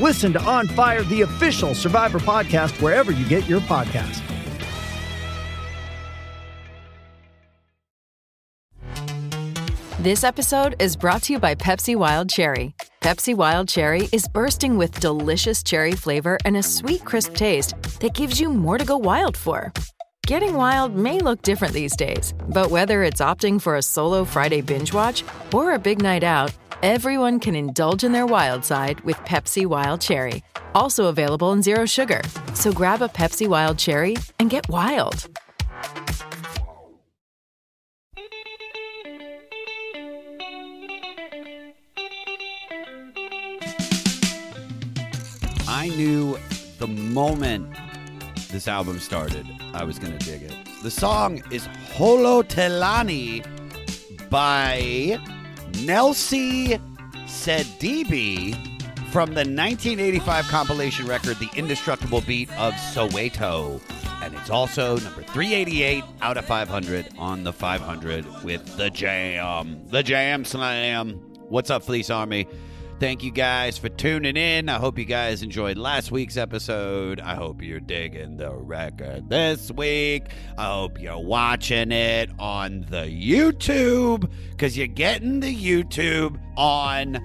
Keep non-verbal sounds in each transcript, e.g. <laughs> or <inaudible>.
Listen to On Fire, the official Survivor podcast, wherever you get your podcast. This episode is brought to you by Pepsi Wild Cherry. Pepsi Wild Cherry is bursting with delicious cherry flavor and a sweet, crisp taste that gives you more to go wild for. Getting wild may look different these days, but whether it's opting for a solo Friday binge watch or a big night out, everyone can indulge in their wild side with Pepsi Wild Cherry. Also available in Zero Sugar. So grab a Pepsi Wild Cherry and get wild. I knew the moment this album started, I was going to dig it. The song is Holotelani by Nelsie Sedibi from the 1985 compilation record The Indestructible Beat of Soweto. And it's also number 388 out of 500 on the 500 with The Jam. The Jam Slam. What's up, Fleece Army? Thank you guys for tuning in. I hope you guys enjoyed last week's episode. I hope you're digging the record this week. I hope you're watching it on the YouTube because you're getting the YouTube on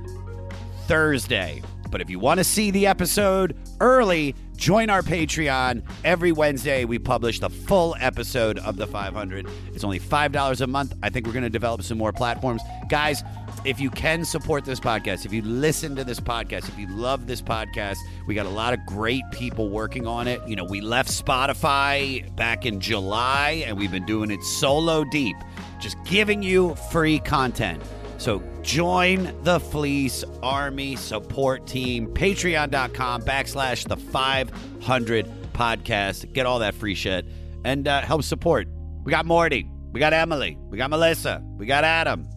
Thursday. But if you want to see the episode early, join our Patreon. Every Wednesday, we publish the full episode of the 500. It's only $5 a month. I think we're going to develop some more platforms. Guys, if you can support this podcast, if you listen to this podcast, if you love this podcast, we got a lot of great people working on it. You know, we left Spotify back in July and we've been doing it solo deep, just giving you free content. So join the Fleece Army support team, patreon.com backslash the 500 podcast. Get all that free shit and uh, help support. We got Morty, we got Emily, we got Melissa, we got Adam,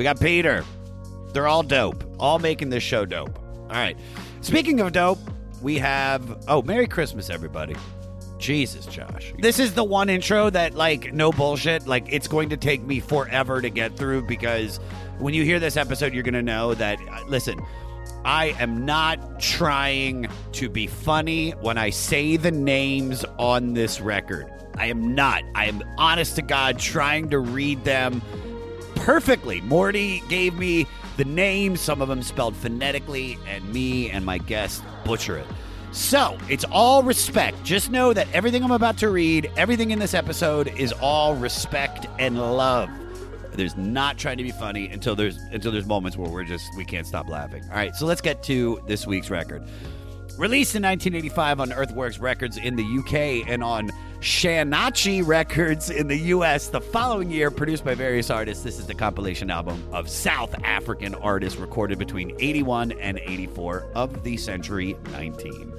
we got Peter. They're all dope, all making this show dope. All right. Speaking of dope, we have, oh, Merry Christmas, everybody. Jesus, Josh. This is the one intro that, like, no bullshit. Like, it's going to take me forever to get through because when you hear this episode, you're going to know that, uh, listen, I am not trying to be funny when I say the names on this record. I am not. I am honest to God trying to read them perfectly. Morty gave me the names, some of them spelled phonetically, and me and my guest butcher it. So, it's all respect. Just know that everything I'm about to read, everything in this episode is all respect and love. There's not trying to be funny until there's until there's moments where we're just we can't stop laughing. All right, so let's get to this week's record. Released in 1985 on Earthworks Records in the UK and on Shanachie Records in the US the following year, produced by various artists. This is the compilation album of South African artists recorded between 81 and 84 of the century 19.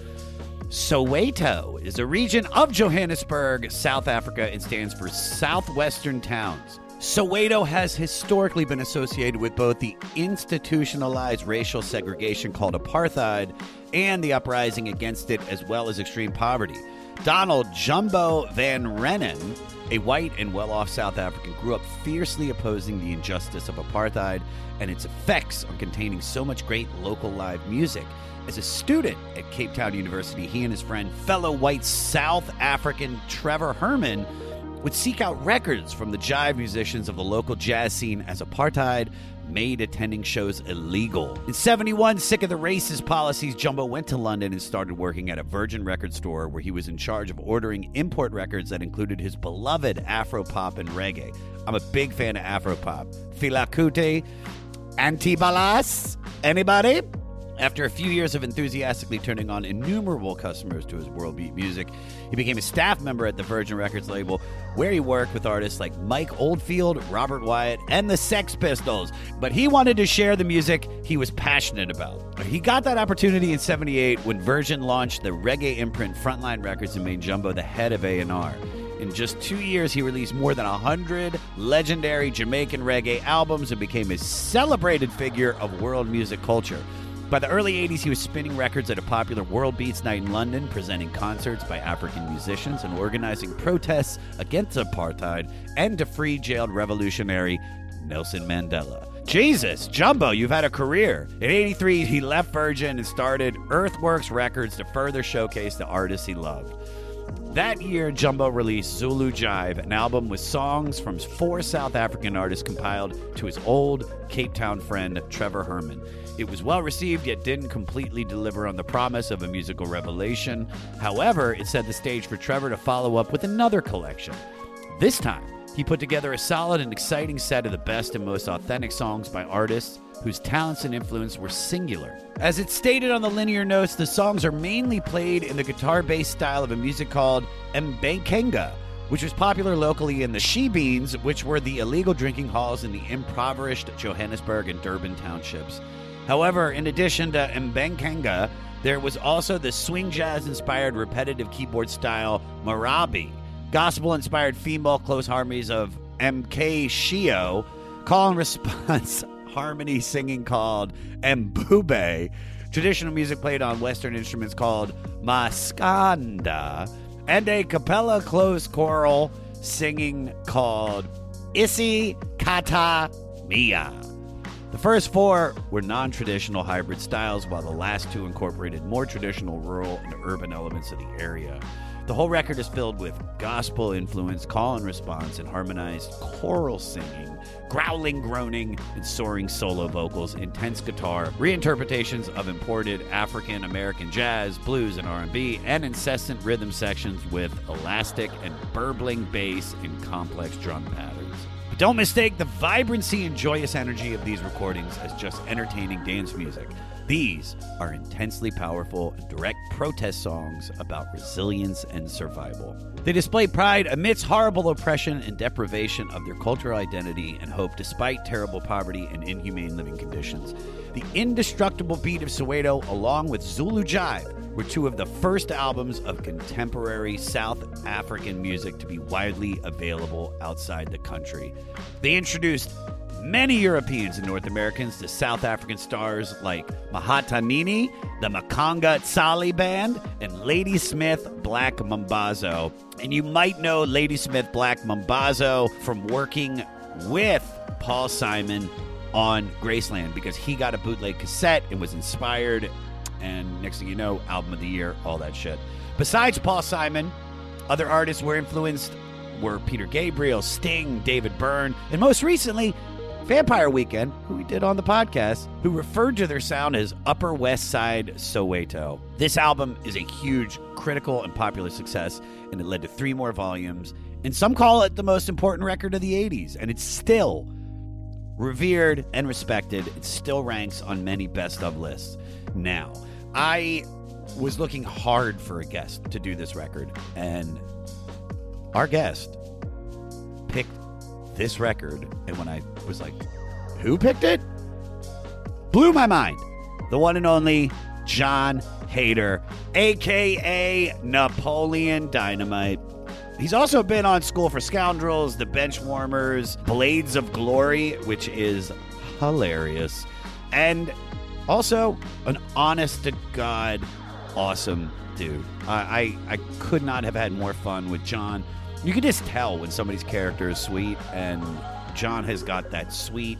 Soweto is a region of Johannesburg, South Africa, and stands for Southwestern Towns. Soweto has historically been associated with both the institutionalized racial segregation called apartheid and the uprising against it, as well as extreme poverty. Donald Jumbo Vanrenen, a white and well off South African, grew up fiercely opposing the injustice of apartheid and its effects on containing so much great local live music. As a student at Cape Town University, he and his friend, fellow white South African Trevor Herman, would seek out records from the jive musicians of the local jazz scene as apartheid made attending shows illegal. In 71, sick of the racist policies, Jumbo went to London and started working at a Virgin record store where he was in charge of ordering import records that included his beloved Afropop and reggae. I'm a big fan of Afropop. Fela Kuti, Antibalas, anybody? After a few years of enthusiastically turning on innumerable customers to his world beat music, he became a staff member at the Virgin Records label, where he worked with artists like Mike Oldfield, Robert Wyatt, and the Sex Pistols. But he wanted to share the music he was passionate about. He got that opportunity in 78 when Virgin launched the reggae imprint Frontline Records and made Jumbo the head of A&R. In just two years, he released more than 100 legendary Jamaican reggae albums and became a celebrated figure of world music culture. By the early 80s, he was spinning records at a popular World Beats night in London, presenting concerts by African musicians and organizing protests against apartheid and to free jailed revolutionary Nelson Mandela. Jesus, Jumbo, you've had a career. In 83, he left Virgin and started Earthworks Records to further showcase the artists he loved. That year, Jumbo released Zulu Jive, an album with songs from four South African artists compiled to his old Cape Town friend, Trevor Herman. It was well received, yet didn't completely deliver on the promise of a musical revelation. However, it set the stage for Trevor to follow up with another collection. This time, he put together a solid and exciting set of the best and most authentic songs by artists whose talents and influence were singular. As it's stated on the linear notes, the songs are mainly played in the guitar based style of a music called Mbaqanga, which was popular locally in the Shebeens, which were the illegal drinking halls in the impoverished Johannesburg and Durban townships. However, in addition to Mbaqanga, there was also the swing jazz inspired repetitive keyboard style Marabi, gospel inspired female close harmonies of Mqashiyo, call and response <laughs> harmony singing called Mbube, traditional music played on Western instruments called Maskanda, and a cappella closed choral singing called Isi Kata Mia. The first four were non traditional hybrid styles, while the last two incorporated more traditional rural and urban elements of the area. The whole record is filled with gospel influence, call and response, and harmonized choral singing, growling, groaning, and soaring solo vocals, intense guitar, reinterpretations of imported African American jazz, blues, and R&B, and incessant rhythm sections with elastic and burbling bass and complex drum patterns. But don't mistake the vibrancy and joyous energy of these recordings as just entertaining dance music. These are intensely powerful direct protest songs about resilience and survival. They display pride amidst horrible oppression and deprivation of their cultural identity and hope despite terrible poverty and inhumane living conditions. The indestructible beat of Soweto, along with Zulu Jive, were two of the first albums of contemporary South African music to be widely available outside the country. They introduced many Europeans and North Americans to South African stars like Mahatanini, the Makanga Tsali Band, and Ladysmith Black Mambazo. And you might know Ladysmith Black Mambazo from working with Paul Simon on Graceland because he got a bootleg cassette and was inspired. And next thing you know, album of the year, all that shit. Besides Paul Simon, other artists were influenced were Peter Gabriel, Sting, David Byrne, and most recently, Vampire Weekend, who we did on the podcast, who referred to their sound as Upper West Side Soweto. This album is a huge critical and popular success, and it led to three more volumes. And some call it the most important record of the 80s, and it's still revered and respected. It still ranks on many best of lists. Now, I was looking hard for a guest to do this record, and our guest picked this record. And when I was like, who picked it? Blew my mind. The one and only Jon Heder, aka Napoleon Dynamite. He's also been on School for Scoundrels, The Benchwarmers, Blades of Glory, which is hilarious, and also an honest to God, awesome dude. I, I, I could not have had more fun with Jon. You can just tell when somebody's character is sweet, and Jon has got that sweet,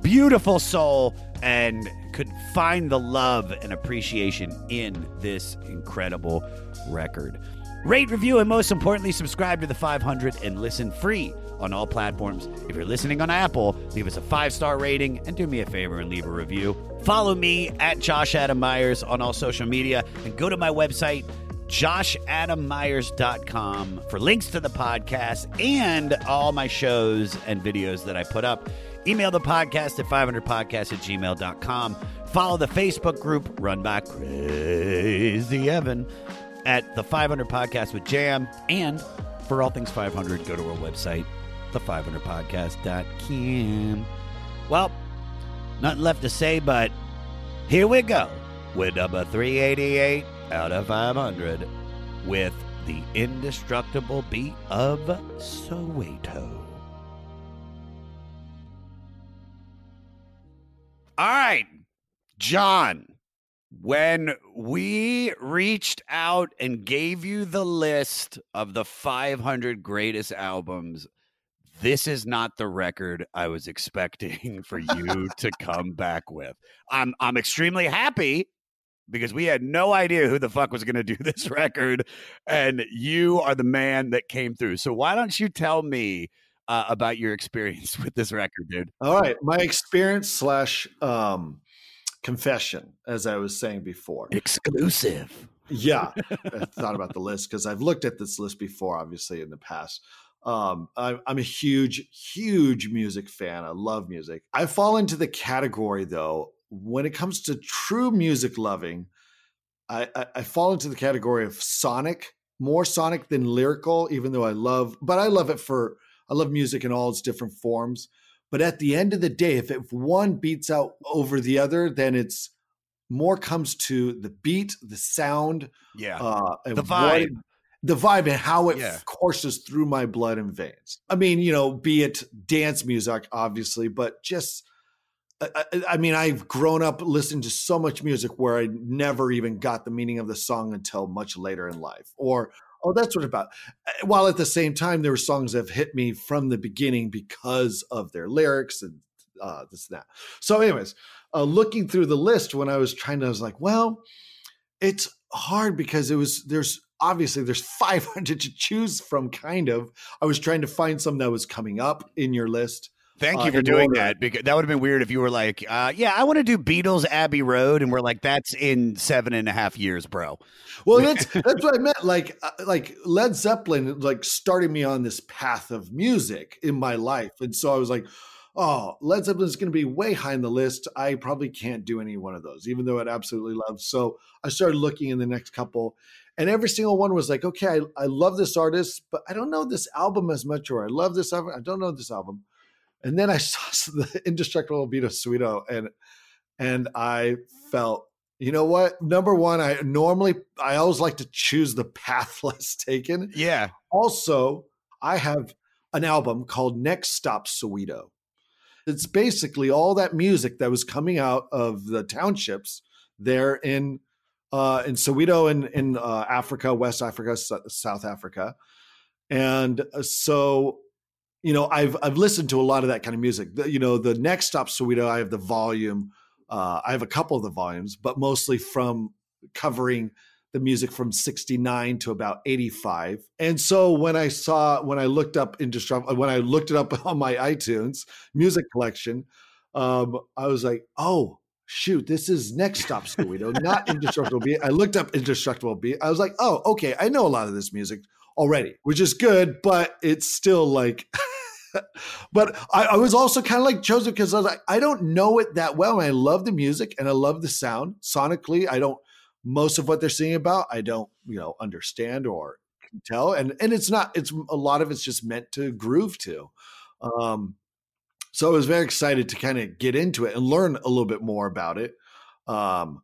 beautiful soul and could find the love and appreciation in this incredible record. Rate, review, and most importantly, subscribe to the 500 and listen free on all platforms. If you're listening on Apple, leave us a five star rating and do me a favor and leave a review. Follow me at Josh Adam Meyers on all social media and go to my website, joshadammeyers.com for links to the podcast and all my shows and videos that I put up. Email the podcast at 500podcast at gmail.com. Follow the Facebook group run by Crazy Evan at the 500 Podcast with Jam. And for all things 500, go to our website, the500podcast.com. Well, nothing left to say, but here we go with number 388 out of 500 with the indestructible beat of Soweto. All right, Jon, when we reached out and gave you the list of the 500 greatest albums, this is not the record I was <laughs> expecting for you to come back with. I'm I'm extremely happy because we had no idea who the fuck was going to do <laughs> this record and you are the man that came through. So why don't you tell me uh, about your experience <laughs> with this record, dude? All right, my experience slash um, confession, as I was saying before. Exclusive. Yeah, <laughs> I thought about the list because I've looked at this list before, obviously in the past. Um, I'm, I'm a huge, huge music fan. I love music. I fall into the category though when it comes to true music loving. I, I, I fall into the category of sonic, more sonic than lyrical. Even though I love, but I love it for I love music in all its different forms. But at the end of the day, if, if one beats out over the other, then it's more comes to the beat, the sound, Yeah. uh, and The vibe. it- the vibe and how it Yeah. courses through my blood and veins. I mean, you know, be it dance music, obviously, but just. I, I- mean, I've grown up listening to so much music where I never even got the meaning of the song until much later in life. Or, oh, that's what about. Uh, While at the same time, there were songs that have hit me from the beginning because of their lyrics and uh, this and that. So, anyways, uh, looking through the list when I was trying to, I was like, well, it's hard because it was there's obviously there's <laughs> 500 to choose from. Kind of, I was trying to find some that was coming up in your list. Thank uh, you for doing that because that would have been weird if you were like, uh, "Yeah, I want to do Beatles Abbey Road," and we're like, "That's in seven and a half years, bro." Well, that's that's what I meant. Like uh, like Led Zeppelin like started me on this path of music in my life, and so I was like, oh, Led Zeppelin is going to be way high in the list. I probably can't do any one of those, even though I'd absolutely love. So I started looking in the next couple, and every single one was like, okay, I, I love this artist, but I don't know this album as much, or I love this album, I don't know this album. And then I <laughs> saw the Indestructible Beat of Soweto, and and I felt you know what? Number one, I normally I always like to choose the path <laughs> less taken. Yeah, Also, I have an album called Next Stop Soweto. It's basically all that music that was coming out of the townships there in uh, in Soweto in in uh, Africa, West Africa, South Africa, and uh, so you know I've I've listened to a lot of that kind of music. The, you know, the Next Stop Soweto, I have the volume. Uh, I have a couple of the volumes, but mostly from covering the music from 69 to about 85. And so when I saw, when I looked up in Indestructible, when I looked it up <laughs> on my iTunes music collection, um, I was like, oh, shoot, this is Next Stop Soweto, not Indestructible Beat. I looked up Indestructible Beat. I was like, oh, okay, I know a lot of this music already, which is good, but it's still like, <laughs> <laughs> but I, I was also kind of like chosen because I was like, I don't know it that well. And I love the music and I love the sound sonically. I don't, most of what they're singing about, I don't, you know, understand or tell. And, and it's not, it's a lot of it's just meant to groove to. Um, so I was very excited to kind of get into it and learn a little bit more about it. Um,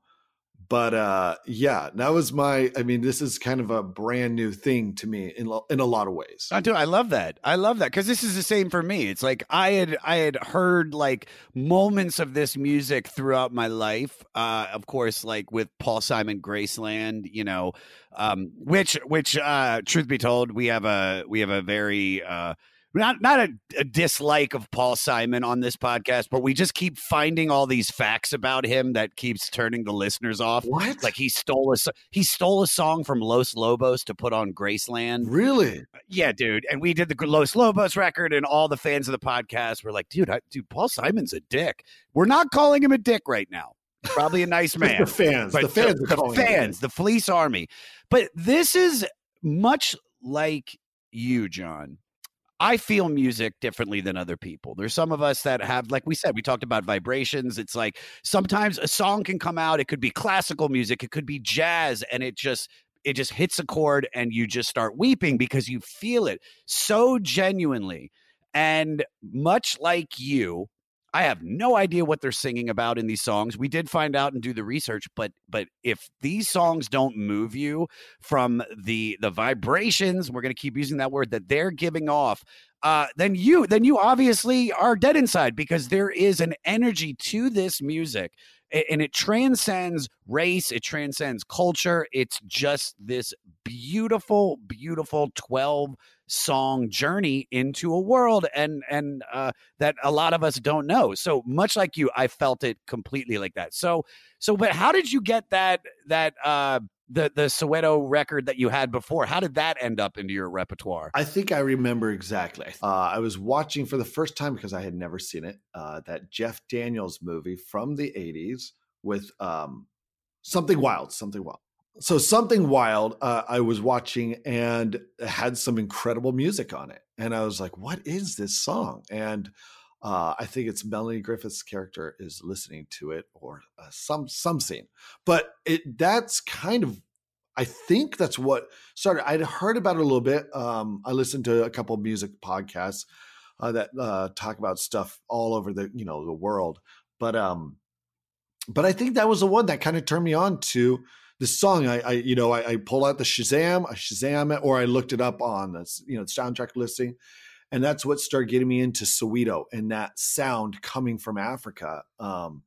but uh, yeah, that was my. I mean, this is kind of a brand new thing to me in lo- in a lot of ways. I do. I love that. I love that because this is the same for me. It's like I had I had heard like moments of this music throughout my life. Uh, of course, like with Paul Simon, Graceland. You know, um, which which uh, truth be told, we have a we have a very uh, not not a, a dislike of Paul Simon on this podcast, but we just keep finding all these facts about him that keeps turning the listeners off. What? Like he stole a he stole a song from Los Lobos to put on Graceland. really? Yeah, dude. And we did the Los Lobos record, and all the fans of the podcast were like, dude, I, dude, Paul Simon's a dick. We're not calling him a dick right now. Probably a nice <laughs> man. the fans. But the fans. are the, fans, the Fleece Army. But this is much like you, Jon. I feel music differently than other people. There's some of us that have, like we said, we talked about vibrations. It's like sometimes a song can come out. It could be classical music, it could be jazz, and it just it just hits a chord and you just start weeping because you feel it so genuinely. And much like you, I have no idea what they're singing about in these songs. We did find out and do the research, but but if these songs don't move you from the the vibrations, we're going to keep using that word that they're giving off, uh, then you then you obviously are dead inside because there is an energy to this music and it transcends race it transcends culture it's just this beautiful beautiful 12 song journey into a world and and uh, that a lot of us don't know so much like you i felt it completely like that so so but how did you get that that uh the the Soweto record that you had before. How did that end up into your repertoire? I think I remember exactly. Uh, I was watching for the first time because I had never seen it. Uh, that Jeff Daniels movie from the '80s with um, something wild, something wild. So something wild. Uh, I was watching and had some incredible music on it, and I was like, "What is this song?" And uh, I think it's Melanie Griffith's character is listening to it or uh, some some scene, but it that's kind of I think that's what started. I'd heard about it a little bit. Um, I listened to a couple music podcasts uh, that uh, talk about stuff all over the you know the world, but um, but I think that was the one that kind of turned me on to the song. I, I you know I, I pulled out the Shazam, I Shazam it, or I looked it up on this you know soundtrack listing, and that's what started getting me into Soweto and that sound coming from Africa. Um,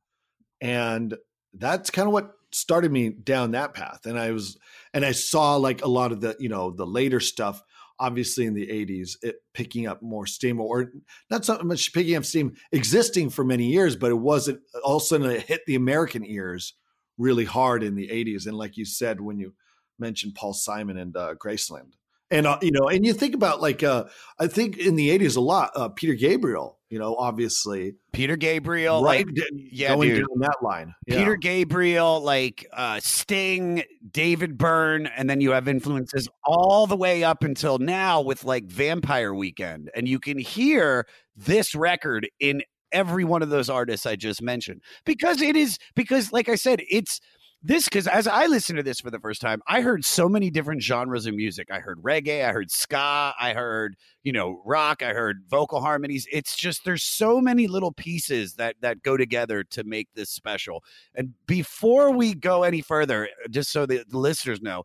and that's kind of what started me down that path. And I was, and I saw like a lot of the, you know, the later stuff, obviously in the 80s, it picking up more steam or not so much picking up steam, existing for many years, but it wasn't all of a sudden it hit the American ears really hard in the 80s. And like you said, when you mentioned Paul Simon and uh, Graceland, and uh, you know, and you think about like uh, I think in the '80s a lot. Uh, Peter Gabriel, you know, obviously Peter Gabriel, right? like yeah, going dude. down that line. Yeah. Peter Gabriel, like uh, Sting, David Byrne, and then you have influences all the way up until now with like Vampire Weekend, and you can hear this record in every one of those artists I just mentioned because it is because, like I said, it's this because as I listened to this for the first time, I heard so many different genres of music. I heard reggae, I heard ska, I heard you know rock, I heard vocal harmonies. It's just there's so many little pieces that that go together to make this special. And before we go any further, just so the, the listeners know,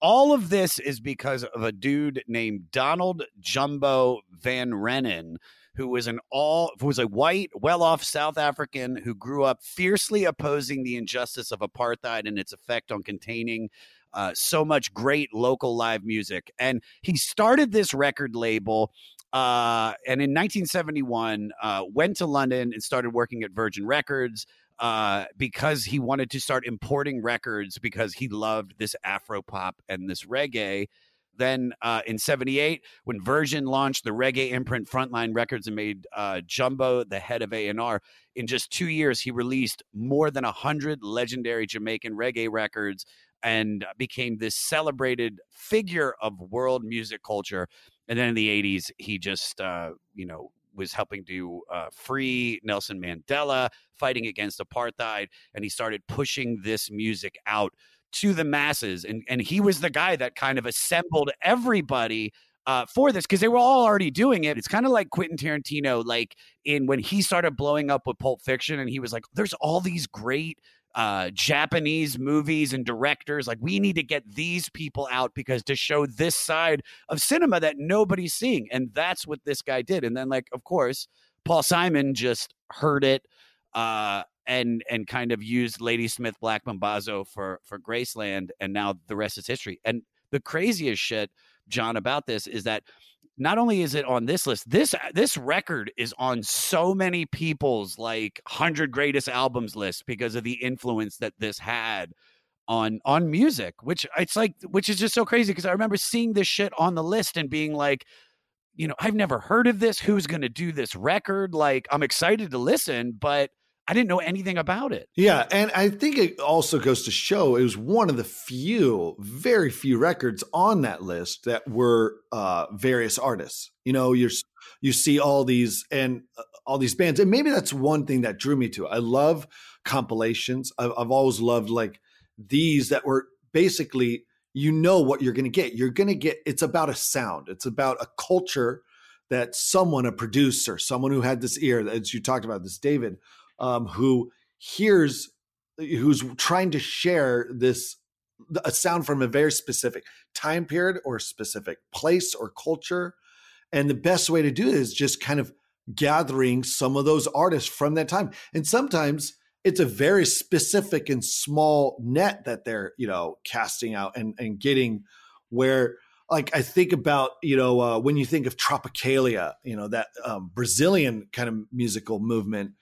all of this is because of a dude named Donald Jumbo Vanrenen who was an all who was a white, well-off South African who grew up fiercely opposing the injustice of apartheid and its effect on containing uh, so much great local live music. And he started this record label. Uh, and in 1971, uh, went to London and started working at Virgin Records uh, because he wanted to start importing records because he loved this Afro pop and this reggae. Then uh, in 78, when Virgin launched the reggae imprint Frontline Records and made uh, Jumbo the head of A&R, in just two years, he released more than 100 legendary Jamaican reggae records and became this celebrated figure of world music culture. And then in the 80s, he just, uh, you know, was helping to uh, free Nelson Mandela, fighting against apartheid, and he started pushing this music out to the masses. And and he was the guy that kind of assembled everybody uh, for this because they were all already doing it. It's kind of like Quentin Tarantino, like in when he started blowing up with Pulp Fiction, and he was like, "There's all these great." Uh, Japanese movies and directors like we need to get these people out because to show this side of cinema that nobody's seeing and that's what this guy did and then like of course Paul Simon just heard it uh, and and kind of used Ladysmith Black Mambazo for for Graceland, and now the rest is history. And the craziest shit, Jon, about this is that not only is it on this list, this this record is on so many people's like hundred greatest albums list because of the influence that this had on on music. Which it's like, which is just so crazy because I remember seeing this shit on the list and being like, you know, I've never heard of this. Who's to do this record? Like, I'm excited to listen, but I didn't know anything about it. Yeah, and I think it also goes to show it was one of the few, very few records on that list that were uh, various artists. You know, you you see all these and uh, all these bands, and maybe that's one thing that drew me to. It. I love compilations. I've, I've always loved like these that were basically you know what you're going to get. You're going to get. It's about a sound. It's about a culture that someone, a producer, someone who had this ear, as you talked about, this David um, who hears, who's trying to share this a sound from a very specific time period or specific place or culture. And the best way to do it is just kind of gathering some of those artists from that time. And sometimes it's a very specific and small net that they're, you know, casting out and, and getting where like I think about, you know, uh, when you think of Tropicalia, you know, that um, Brazilian kind of musical movement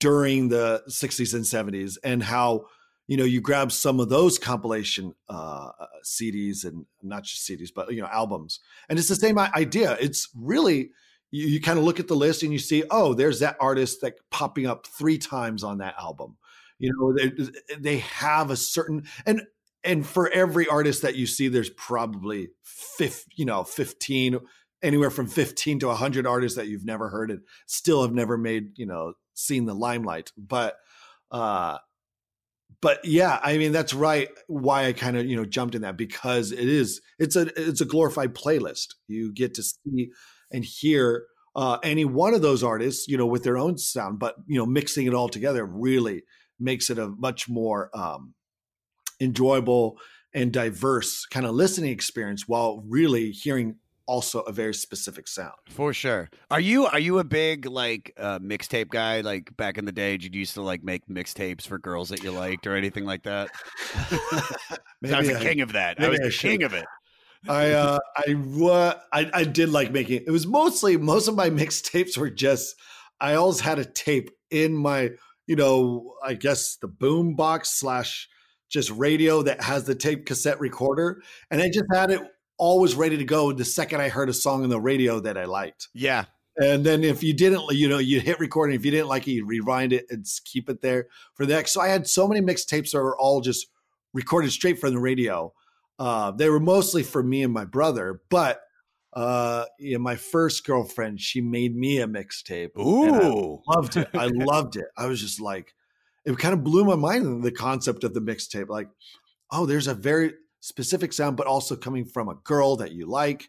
during the 60s and 70s and how you know you grab some of those compilation uh, CDs and not just CDs but you know albums. And it's the same idea. It's really you, you kind of look at the list and you see oh there's that artist that popping up three times on that album. You know they, they have a certain and and for every artist that you see there's probably 50 you know 15 anywhere from 15 to 100 artists that you've never heard and still have never made you know seen the limelight. But uh but yeah, I mean that's right why I kind of, you know, jumped in that because it is it's a it's a glorified playlist. You get to see and hear uh any one of those artists, you know, with their own sound, but you know, mixing it all together really makes it a much more um enjoyable and diverse kind of listening experience while really hearing also a very specific sound. For sure. Are you are you a big like uh, mixtape guy? Like back in the day, did you used to like make mixtapes for girls that you liked or anything like that? <laughs> I was the king of that. I was the king of it. I uh I, uh, I I did like making it was mostly most of my <laughs> mixtapes were just I always had a tape in my you know I guess the boom box slash just radio that has the tape cassette recorder and I just had it always ready to go the second I heard a song on the radio that I liked. Yeah. And then if you didn't, you know, you hit record, and if you didn't like it, you rewind it and keep it there for the next. So I had so many mixtapes that were all just recorded straight from the radio. Uh, they were mostly for me and my brother, but uh, you know, my first girlfriend, she made me a mixtape. Ooh, I loved it. I <laughs> loved it. I was just like, it kind of blew my mind the concept of the mixtape. Like, oh, there's a very specific sound, but also coming from a girl that you like.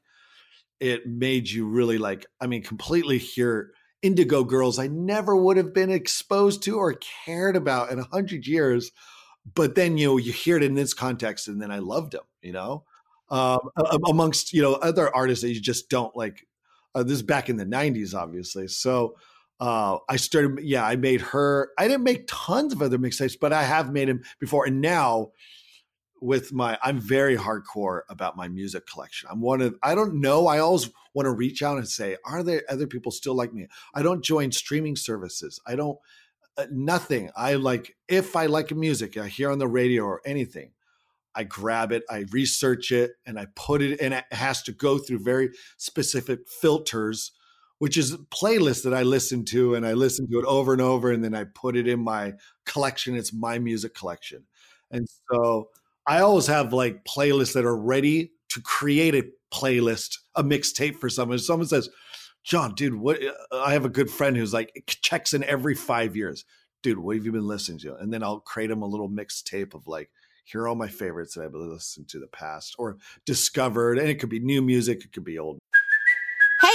It made you really like, I mean, completely hear indigo girls I never would have been exposed to or cared about in a hundred years. But then, you know, you hear it in this context and then I loved them, you know, um, amongst, you know, other artists that you just don't like. Uh, this is back in the 90s, obviously. So, uh, I started, yeah, I made her. I didn't make tons of other mixtapes, but I have made them before. And now with my I'm very hardcore about my music collection. I'm one of I don't know, I always want to reach out and say, are there other people still like me? I don't join streaming services. I don't uh, nothing. I like if I like music, I hear on the radio or anything, I grab it, I research it and I put it and it has to go through very specific filters which is a playlist that I listen to and I listen to it over and over and then I put it in my collection. It's my music collection. And so I always have like playlists that are ready to create a playlist, a mixtape for someone. Someone says, Jon, dude, what? Uh, I have a good friend who's like checks in every five years. Dude, what have you been listening to? And then I'll create him a little mixtape of like, here are all my favorites that I've listened to the past or discovered. And it could be new music, it could be old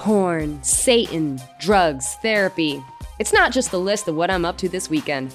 porn, Satan, drugs, therapy. It's not just the list of what I'm up to this weekend.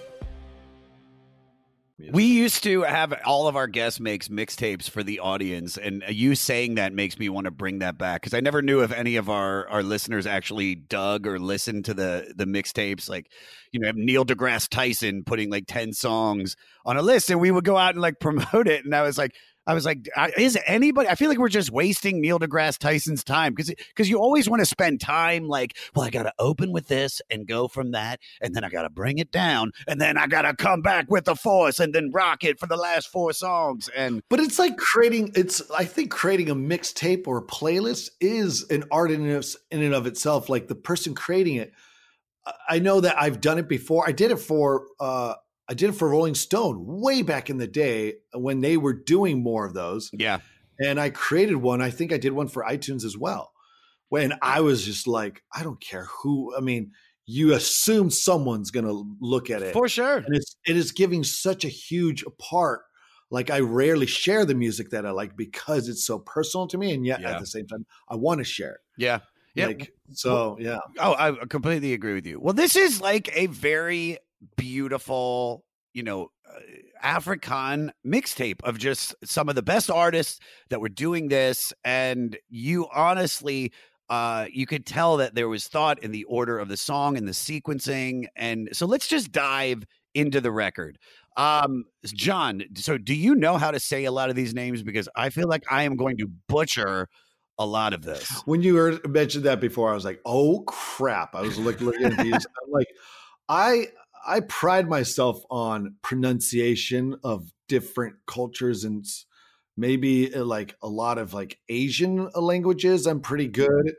We used to have all of our guests makes mixtapes for the audience, and you saying that makes me want to bring that back because I never knew if any of our our listeners actually dug or listened to the the mixtapes. Like, you know, Neil deGrasse Tyson putting like ten songs on a list, and we would go out and like promote it, and I was like. I was like, is anybody? I feel like we're just wasting Neil deGrasse Tyson's time because because you always want to spend time like, well, I got to open with this and go from that, and then I got to bring it down, and then I got to come back with the force, and then rock it for the last four songs. And But it's like creating. It's I think creating a mixtape or a playlist is an art in, in and of itself. Like the person creating it, I know that I've done it before. I did it for uh, I did it for Rolling Stone way back in the day when they were doing more of those. yeah, and I created one. I think I did one for iTunes as well. When I was just like, I don't care who. I mean, you assume someone's going to look at it, for sure. and it's it is giving such a huge part. Like I rarely share the music that I like because it's so personal to me, and yet Yeah. at the same time, I want to share it. Yeah, yeah. Like so, yeah. Oh, I completely agree with you. Well, this is like a very beautiful, you know, uh, African mixtape of just some of the best artists that were doing this. And you honestly, uh, you could tell that there was thought in the order of the song and the sequencing. And so let's just dive into the record. Um, Jon, so do you know how to say a lot of these names? Because I feel like I am going to butcher a lot of this. When you heard, mentioned that before, I was like, "Oh crap!" I was look, looking at these. <laughs> I'm like, I I pride myself on pronunciation of different cultures and maybe uh, like a lot of like Asian languages. I'm pretty good,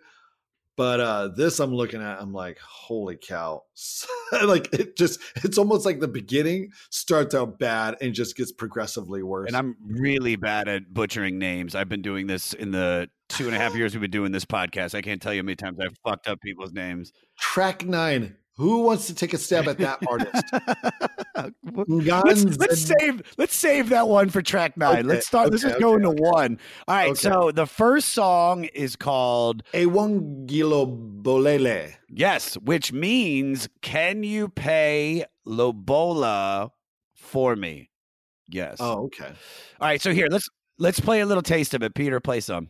but uh this I'm looking at. I'm like, holy cow! <laughs> like it just it's almost like the beginning starts out bad and just gets progressively worse. And I'm really bad at butchering names. I've been doing this in the two and a half <gasps> years we've been doing this podcast. I can't tell you how many times I've fucked up people's names. Track nine. Who wants to take a stab at that artist? <laughs> let's, let's and- save let's save that one for track nine. Okay, let's start. let's okay, just go okay, into one. All right. So the first song is called Ewangilo Bolele. Yes, which means can you pay Lobola for me? Yes. Oh, okay. All right. So here, let's let's play a little taste of it. Peter, play some.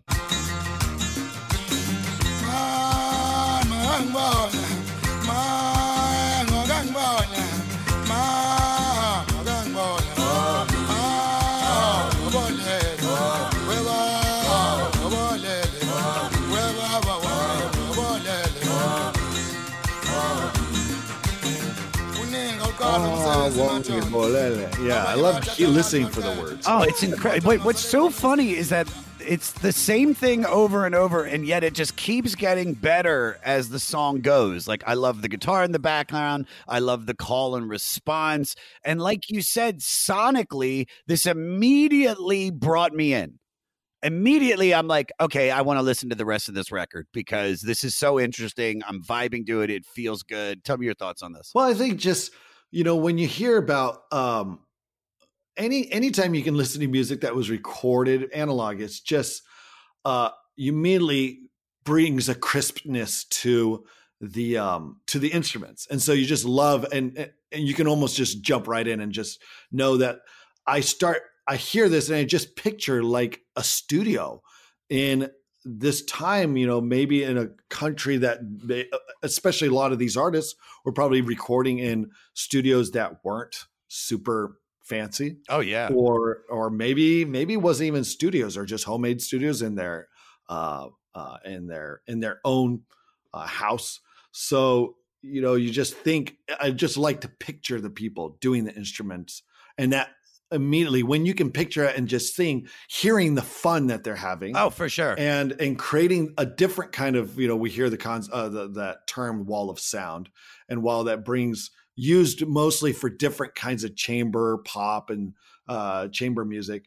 Yeah, I love listening for the words. Oh, it's incredible. But what's so funny is that it's the same thing over and over, and yet it just keeps getting better as the song goes. Like, I love the guitar in the background, I love the call and response. And like you said, sonically, this immediately brought me in. Immediately, I'm like, okay, I want to listen to the rest of this record because this is so interesting. I'm vibing to it. It feels good. Tell me your thoughts on this. Well, I think just you know when you hear about um any anytime you can listen to music that was recorded analog, it's just uh immediately brings a crispness to the um to the instruments, and so you just love and and you can almost just jump right in and just know that I start I hear this and I just picture like a studio in this time, you know, maybe in a country that they, especially a lot of these artists were probably recording in studios that weren't super fancy Oh, yeah. or or maybe maybe wasn't even studios or just homemade studios in their uh uh in their in their own uh, house so you know you just think i just like to picture the people doing the instruments and that immediately when you can picture it and just seeing hearing the fun that they're having Oh, for sure. and and creating a different kind of you know we hear the cons uh, the, that term wall of sound and while that brings used mostly for different kinds of chamber pop and uh, chamber music.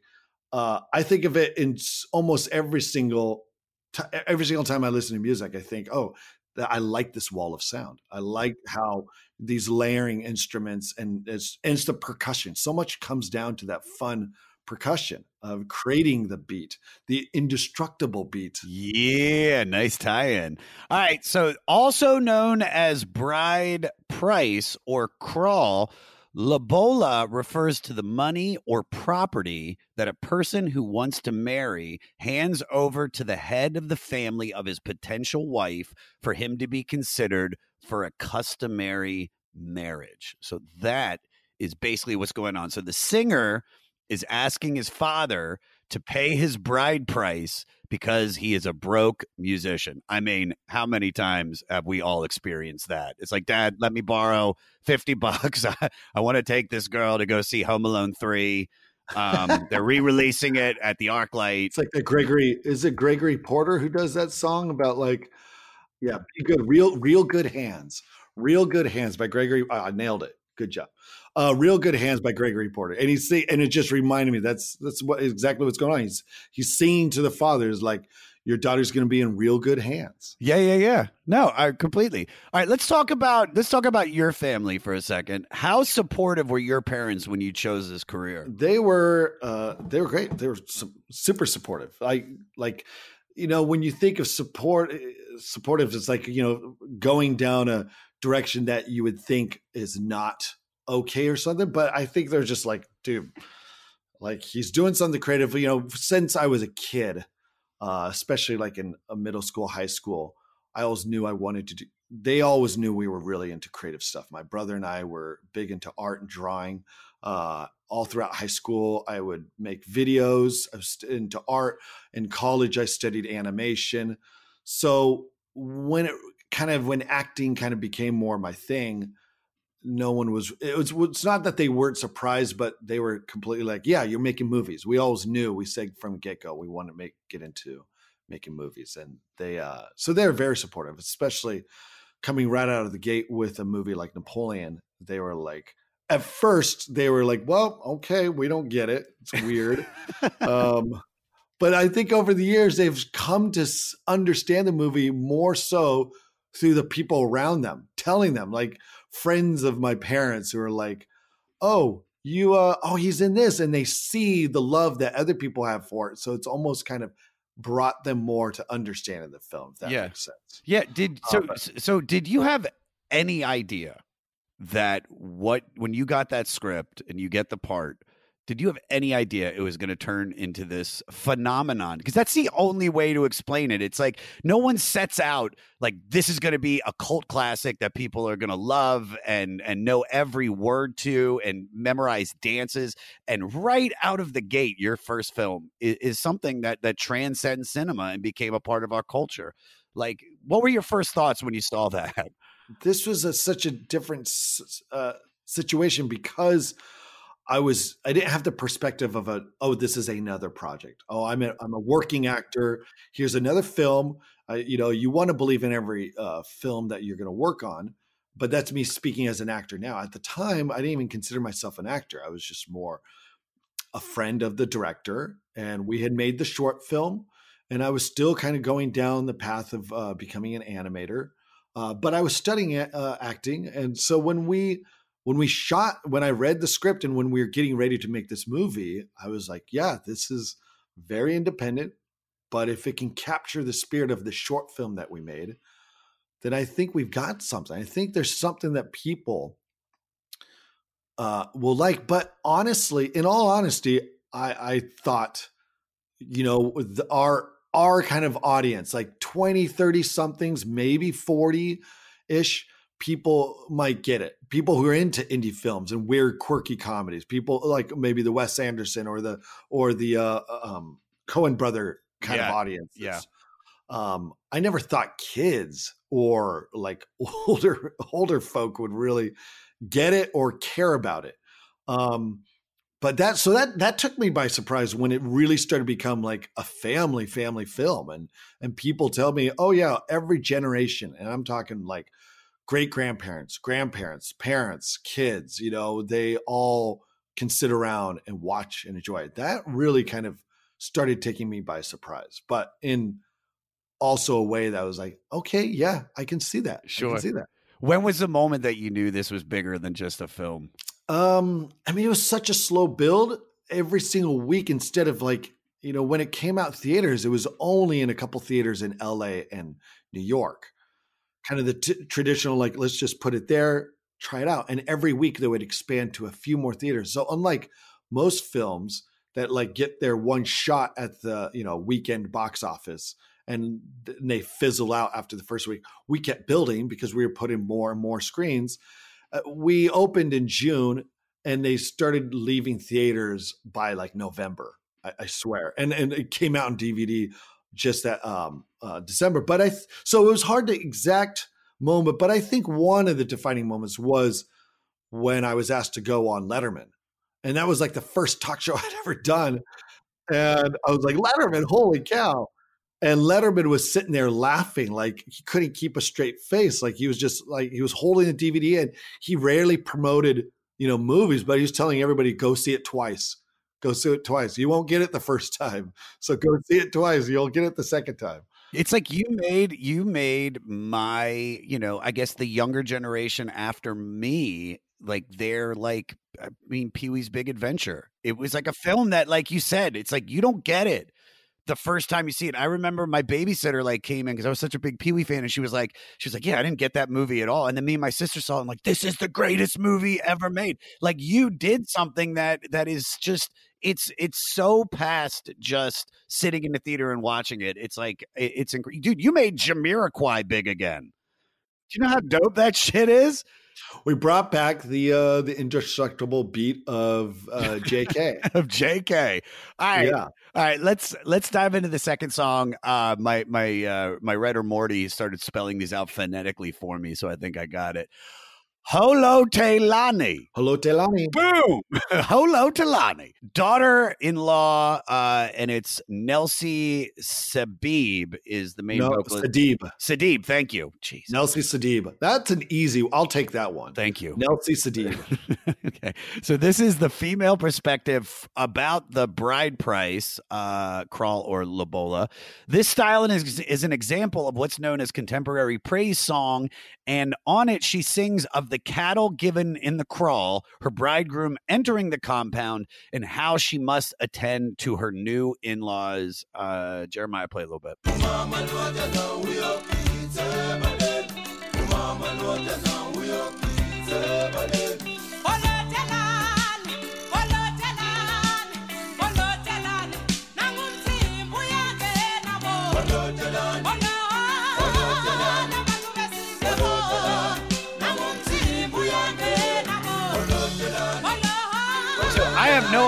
Uh, I think of it in almost every single t- every single time I listen to music. I think, oh, that I like this wall of sound. I like how these layering instruments and it's, and it's the percussion. So much comes down to that fun percussion of creating the beat, the indestructible beat. Yeah, nice tie in. All right. So, also known as Bride Price or Crawl, Lobola refers to the money or property that a person who wants to marry hands over to the head of the family of his potential wife for him to be considered for a customary marriage. So that is basically what's going on. So the singer is asking his father to pay his bride price because he is a broke musician. I mean, how many times have we all experienced that? It's like, Dad, let me borrow 50 <laughs> bucks. I, I want to take this girl to go see Home Alone 3. Um, they're <laughs> re-releasing it at the ArcLight. It's like the Gregory. Is it Gregory Porter who does that song about like, yeah, good, real, real good hands, real good hands by Gregory. I nailed it. Good job. Uh, Real Good Hands by Gregory Porter. And he's and it just reminded me that's that's what exactly what's going on. He's he's singing to the fathers like your daughter's going to be in real good hands. Yeah, yeah, yeah. No, I completely. All right, let's talk about let's talk about your family for a second. How supportive were your parents when you chose this career? They were uh they were great. They were su- super supportive. I like you know when you think of support eh, supportive it's like you know going down a direction that you would think is not okay or something. But I think they're just like, dude, like he's doing something creative. You know, since I was a kid, uh, especially like in a middle school, high school, I always knew I wanted to do. They always knew we were really into creative stuff. My brother and I were big into art and drawing. Uh, all throughout high school, I would make videos. I was into art. In college, I studied animation. So when it kind of when acting kind of became more my thing, no one was it was it's not that they weren't surprised but they were completely like yeah you're making movies. We always knew we said from get-go we want to make get into making movies and they uh so they're very supportive especially coming right out of the gate with a movie like napoleon. They were like at first they were like well okay we don't get it it's weird. <laughs> Um but i think over the years they've come to understand the movie more so through the people around them telling them like friends of my parents who are like, "Oh, you uh oh, he's in this." And they see the love that other people have for it. So it's almost kind of brought them more to understanding the film, if that yeah. makes sense. Yeah, did so Uh, but- so did you have any idea that what when you got that script and you get the part did you have any idea it was going to turn into this phenomenon? Because that's the only way to explain it. It's like no one sets out like this is going to be a cult classic that people are going to love and and know every word to and memorize dances. And right out of the gate your first film is, is something that that transcends cinema and became a part of our culture. Like what were your first thoughts when you saw that? This was a, such a different uh, situation because I was I didn't have the perspective of a oh this is another project. Oh I'm a I'm a working actor. Here's another film. I, you know you want to believe in every uh, film that you're going to work on but that's me speaking as an actor now. At the time I didn't even consider myself an actor. I was just more a friend of the director and we had made the short film and I was still kind of going down the path of uh, becoming an animator uh, but I was studying uh, acting, and so when we when we shot, when I read the script, and when we were getting ready to make this movie, I was like, "Yeah, this is very independent, but if it can capture the spirit of the short film that we made, then I think we've got something. I think there's something that people uh, will like." But honestly, in all honesty, I, I thought, you know, the, our our kind of audience, like 20, 30 somethings, maybe 40 ish people might get it. People who are into indie films and weird, quirky comedies, people like maybe the Wes Anderson or the or the uh, um, Coen brother kind Yeah, of audience. yeah. Um, I never thought kids or like <laughs> older older folk would really get it or care about it. Um, but that so that that took me by surprise when it really started to become like a family family film and and people tell me oh yeah every generation and i'm talking like great grandparents, grandparents, parents, kids, you know, they all can sit around and watch and enjoy it. That really kind of started taking me by surprise, but in also a way that was like, okay, yeah, I can see that. I Sure. can see that. When was the moment that you knew this was bigger than just a film? Um, I mean, it was such a slow build every single week instead of like, you know, when it came out theaters, it was only in a couple theaters in LA and New York. Kind of the t- traditional, like, let's just put it there, try it out. And every week they would expand to a few more theaters. So, unlike most films that like get their one shot at the, you know, weekend box office and they fizzle out after the first week, we kept building because we were putting more and more screens. Uh, we opened in June and they started leaving theaters by like November. I, I swear, and and it came out in DVD just that um, uh, December. But I th- so it was hard to exact moment, but I think one of the defining moments was when I was asked to go on Letterman, and that was like the first talk show <laughs> I'd ever done, and I was like Letterman, holy cow! And Letterman was sitting there laughing, like he couldn't keep a straight face. Like he was just like he was holding the DVD, and he rarely promoted, you know, movies, but he was telling everybody, "Go see it twice. Go see it twice. You won't get it the first time, so go see it twice. You'll get it the second time." It's like you made you made my, you know, I guess the younger generation after me, like they're like I mean Pee-wee's Big Adventure. It was like a film that like you said, it's like you don't get it the first time you see it. I remember my babysitter like came in because I was such a big Pee Wee fan, and she was like, she was like, yeah, I didn't get that movie at all. And then me and my sister saw it, and like, this is the greatest movie ever made. Like you did something that that is just it's it's so past just sitting in the theater and watching it. It's like it- it's incredible, dude. You made Jamiroquai big again. Do you know how dope that shit is? We brought back the uh the indestructible beat of uh JK. <laughs> of JK. All right. Yeah. All right, let's let's dive into the second song. Uh my my uh my writer Morty started spelling these out phonetically for me, so I think I got it. Holo Telani. Hello, Telani. Boom! <laughs> Holo Telani. Daughter in law, uh, and it's Nelcy Sabib is the main No, vocalist. Sadib. Sadib, thank you. Jeez. Nelcy Sadib. That's an easy. I'll take that one. Thank you. Nelcy Sadib. <laughs> okay. So this is the female perspective about the bride price, uh, kraal or lobola. This style is, is an example of what's known as contemporary praise song. And on it, she sings of the cattle given in the kraal, her bridegroom entering the compound, and how she must attend to her new in laws. Uh, Jeremiah, play a little bit.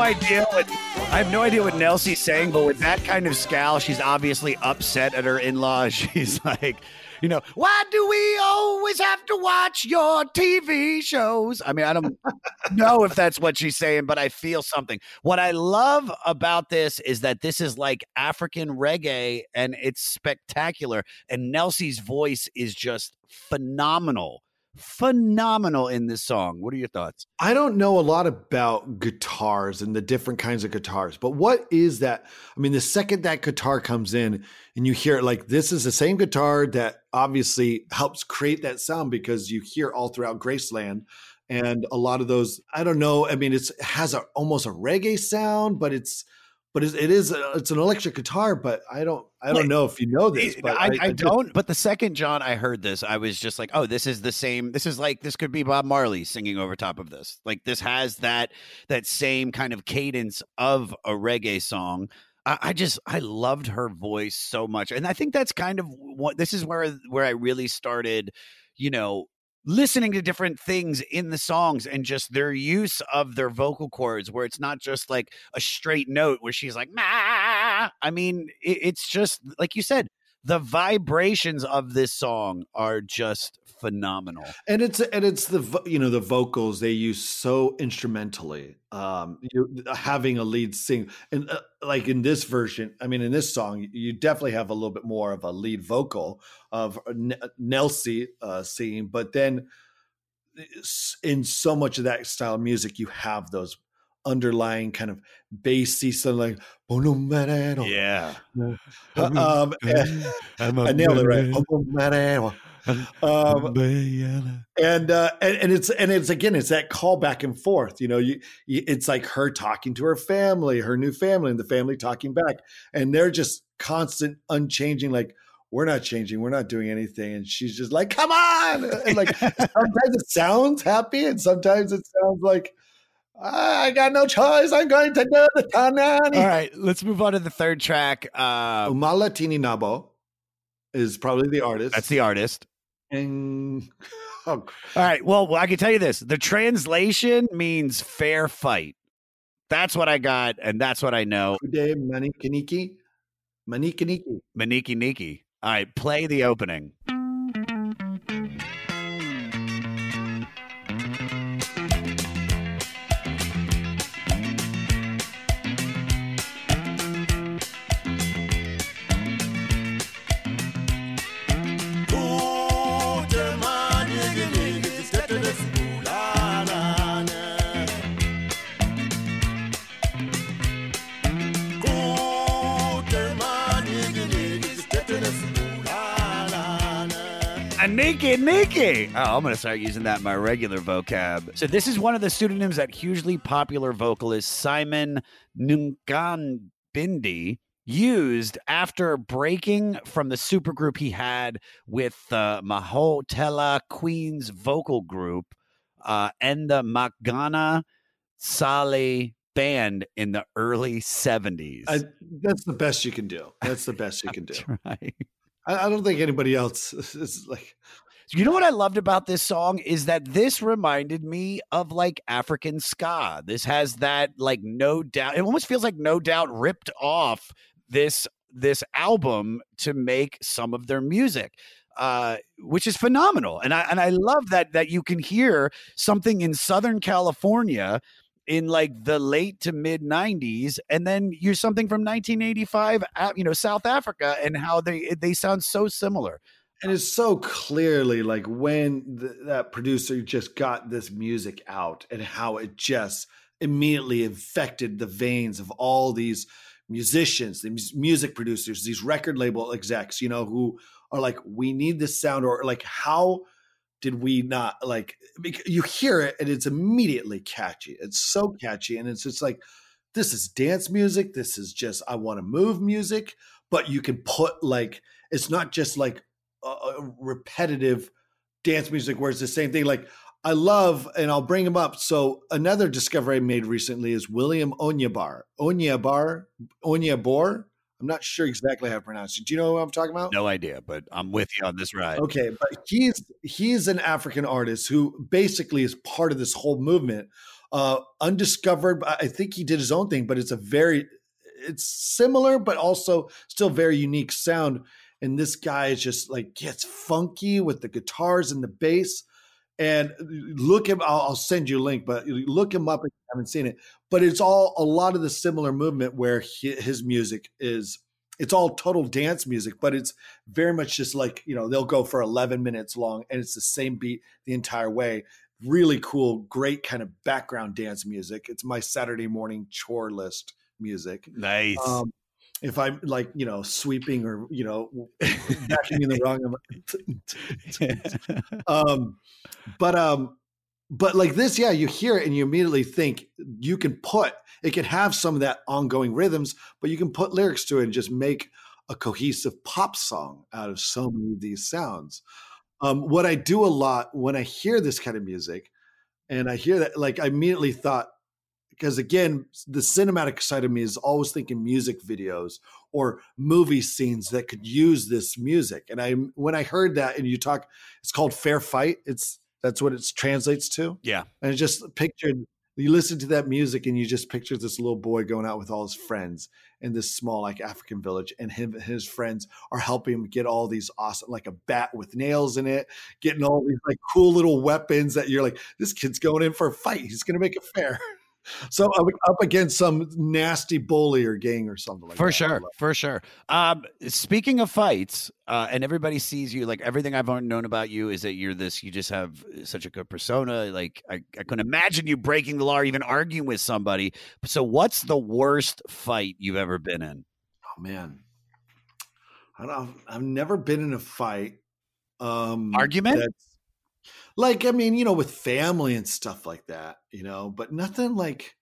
Idea what I have no idea what Nelcy's saying, but with that kind of scowl, she's obviously upset at her in-laws. <laughs> She's like, you know, why do we always have to watch your TV shows? I mean, I don't <laughs> know if that's what she's saying, but I feel something. What I love about this is that this is like African reggae and it's spectacular. And Nelcy's voice is just phenomenal. Phenomenal in this song. What are your thoughts? I don't know a lot about guitars and the different kinds of guitars, but what is that? I mean, the second that guitar comes in and you hear it, like this is the same guitar that obviously helps create that sound because you hear all throughout Graceland. And a lot of those, I don't know. I mean, it's, it has a, almost a reggae sound, but it's, but it's, it is, an electric guitar. But I don't, I don't Like, know if you know this. But I, I, just- don't. But the second John, I heard this, I was just like, oh, this is the same. This is like this could be Bob Marley singing over top of this. Like this has that that same kind of cadence of a reggae song. I, I just I loved her voice so much, and I think that's kind of what this is where where I really started, you know. Listening to different things in the songs and just their use of their vocal cords, where it's not just like a straight note where she's like, "Ma." I mean, it, it's just like you said, the vibrations of this song are just phenomenal. and it's and it's the you know the vocals they use so instrumentally um you having a lead sing and uh, like in this version i mean in this song you definitely have a little bit more of a lead vocal of N- Nelcy uh singing but then in so much of that style of music you have those underlying kind of bassy something like. Yeah. um and- <laughs> I nailed it right. Um, and uh and, and it's and it's again it's that call back and forth you know you, you it's like her talking to her family her new family and the family talking back and they're just constant unchanging like we're not changing we're not doing anything and she's just like come on and like <laughs> sometimes it sounds happy and sometimes it sounds like i got no choice i'm going to do the tanani All right, let's move on to the third track. Uh, Umahlathini Nabo is probably the artist that's the artist. and <laughs> oh, All right. Well, I can tell you this: the translation means fair fight. That's what I got, and that's what I know. Kude manikaniki manikaniki Maniki Niki. All right, play the opening. Aniki Niki. Oh, I'm going to start using that in my regular vocab. So, this is one of the pseudonyms that hugely popular vocalist Simon Nungan Bindi used after breaking from the supergroup he had with the Mahotella Queens vocal group uh, and the Makgona Tsohle band in the early 70s. I, that's the best you can do. That's the best you can do. <laughs> I, I don't think anybody else is like. You know what I loved about this song is that this reminded me of like African ska. This has that like no doubt. It almost feels like no doubt ripped off this this album to make some of their music. Uh, which is phenomenal, and I and I love that that you can hear something in Southern California in like the late to mid 90s and then you're something from 1985 you know South Africa and how they they sound so similar. And it's so clearly like when th- that producer just got this music out and how it just immediately infected the veins of all these musicians, the mus- music producers, these record label execs, you know, who are like, we need this sound, or like, how did we not like? You hear it and it's immediately catchy. It's so catchy, and it's just like, this is dance music. This is just I want to move music, but you can put like it's not just like a, repetitive dance music where it's the same thing. Like I love, and I'll bring him up. So another discovery I made recently is William Onyebar. Onyebar, Onyebor. I'm not sure exactly how to pronounce it. Do you know who I'm talking about? no idea but I'm with you on this ride Okay, but he's he's an African artist who basically is part of this whole movement. Uh undiscovered, I think he did his own thing, but it's a very it's similar but also still very unique sound. And this guy is just like gets funky with the guitars and the bass. And look him, I'll, I'll send you a link, but look him up if you haven't seen it. But it's all a lot of the similar movement where he, his music is it's all total dance music, but it's very much just like you know they'll go for 11 minutes long and it's the same beat the entire way. Really cool great kind of background dance music. It's my saturday morning chore list music. Nice. Um if i'm like you know sweeping or you know vacuuming in the wrong <laughs> <laughs> um but um but like this yeah you hear it and you immediately think you can put it can have some of that ongoing rhythms but you can put lyrics to it and just make a cohesive pop song out of so many of these sounds. Um what i do a lot when i hear this kind of music and i hear that like i immediately thought because again the cinematic side of me is always thinking music videos or movie scenes that could use this music. And i when i heard that and you talk it's called fair fight. It's that's what it translates to yeah and I just pictured you listen to that music and you just picture this little boy going out with all his friends in this small like African village, and him his friends are helping him get all these awesome like a bat with nails in it, getting all these like cool little weapons that you're like, this kid's going in for a fight. He's gonna make it fair. <laughs> So up, up against some nasty bully or gang or something like that. for that. sure, for sure. Um, speaking of fights, uh, and everybody sees you like everything I've known about you is that you're this. You just have such a good persona. Like I, I couldn't imagine you breaking the law or even arguing with somebody. So, what's the worst fight you've ever been in? Oh man, I don't. I've never been in a fight. Um, Argument? Like I mean, you know, with family and stuff like that, you know, but nothing like.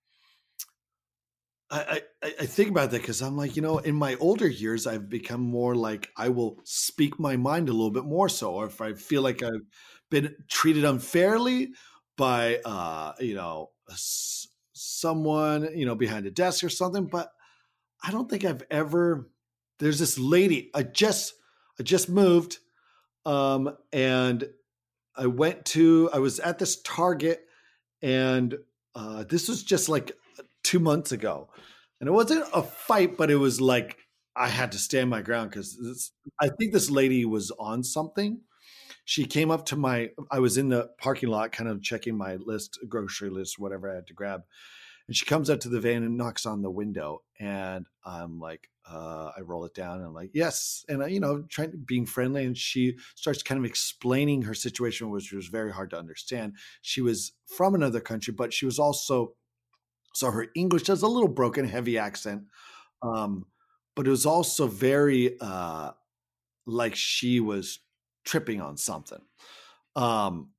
I, I, I think about that because I'm like, you know, in my older years, I've become more like I will speak my mind a little bit more so, or if I feel like I've been treated unfairly by, uh, you know, someone, you know, behind a desk or something. But I don't think I've ever. There's this lady. I just, I just moved, um, and I went to. I was at this Target, and uh, this was just like two months ago, and it wasn't a fight, but it was like I had to stand my ground because I think this lady was on something. She came up to my. I was in the parking lot, kind of checking my list, grocery list, whatever I had to grab, and she comes up to the van and knocks on the window, and I'm like, uh, I roll it down, and I'm like, yes, and I, you know, trying to, being friendly, and she starts kind of explaining her situation, which was very hard to understand. She was from another country, but she was also so her English has a little broken, heavy accent, um, but it was also very uh, like she was tripping on something, um,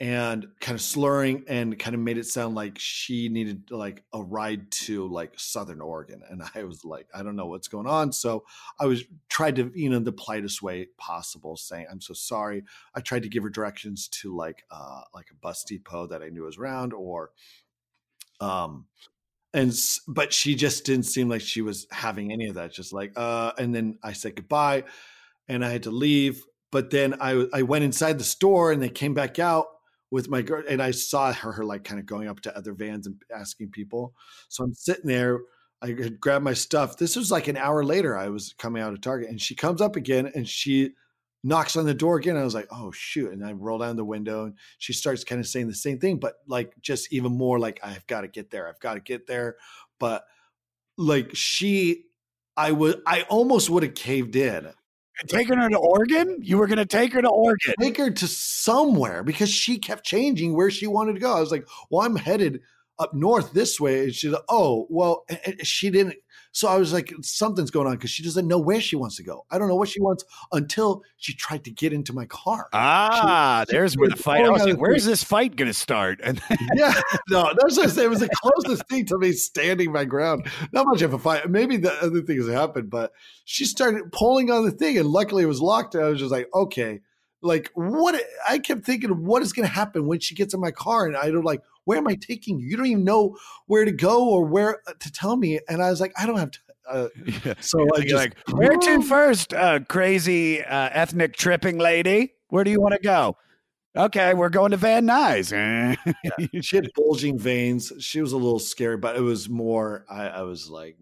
and kind of slurring, and kind of made it sound like she needed like a ride to like Southern Oregon, and I was like, I don't know what's going on, so I was tried to you know the politest way possible, saying I'm so sorry. I tried to give her directions to like uh, like a bus depot that I knew was around, or um and but she just didn't seem like she was having any of that just like uh and then i said goodbye and i had to leave but then i i went inside the store and they came back out with my girl and i saw her, her like kind of going up to other vans and asking people so i'm sitting there i had grabbed my stuff this was like an hour later i was coming out of target and she comes up again and she knocks on the door again. I was like, oh shoot. And I roll down the window and she starts kind of saying the same thing, but like just even more like I've got to get there. I've got to get there. But like she I would I almost would have caved in. Taking her to Oregon? You were going to take her to Oregon. Take her to somewhere because she kept changing where she wanted to go. I was like, well, I'm headed up north this way. And she's like, oh, well, she didn't. So I was like, something's going on because she doesn't know where she wants to go. I don't know what she wants until she tried to get into my car. Ah, She- there's where the fight. I was like, where's this fight going to start? And <laughs> yeah, no, that's just it was the closest thing to me standing my ground. Not much of a fight. Maybe the other things happened, but she started pulling on the thing, and luckily it was locked. And I was just like, okay, like what? I kept thinking, what is going to happen when she gets in my car? And I don't like, where am I taking you? You don't even know where to go or where uh, to tell me. And I was like, I don't have to. Uh, <laughs> so I just like, where to first, uh, crazy uh, ethnic tripping lady? Where do you want to go? Okay, we're going to Van Nuys. <laughs> she had bulging veins. She was a little scary, but it was more. I, I was like,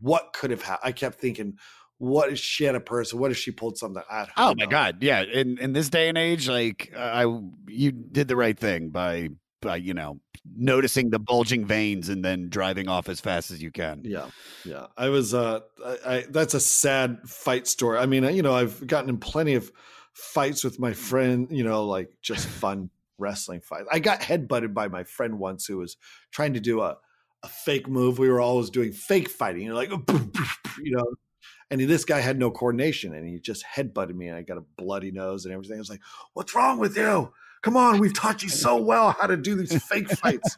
what could have happened? I kept thinking, what if she had a person? What if she pulled something? I Oh my know. God! Yeah, in in this day and age, like uh, I, you did the right thing by by you know noticing the bulging veins and then driving off as fast as you can. Yeah, yeah. I was. Uh, I, I that's a sad fight story. I mean, you know, I've gotten in plenty of fights with my friend. You know, like just <laughs> fun wrestling fights. I got headbutted by my friend once who was trying to do a a fake move. We were always doing fake fighting. You know, like <laughs> you know. And this guy had no coordination, and he just headbutted me, and I got a bloody nose and everything. I was like, "What's wrong with you? Come on, we've taught you so well how to do these fake fights."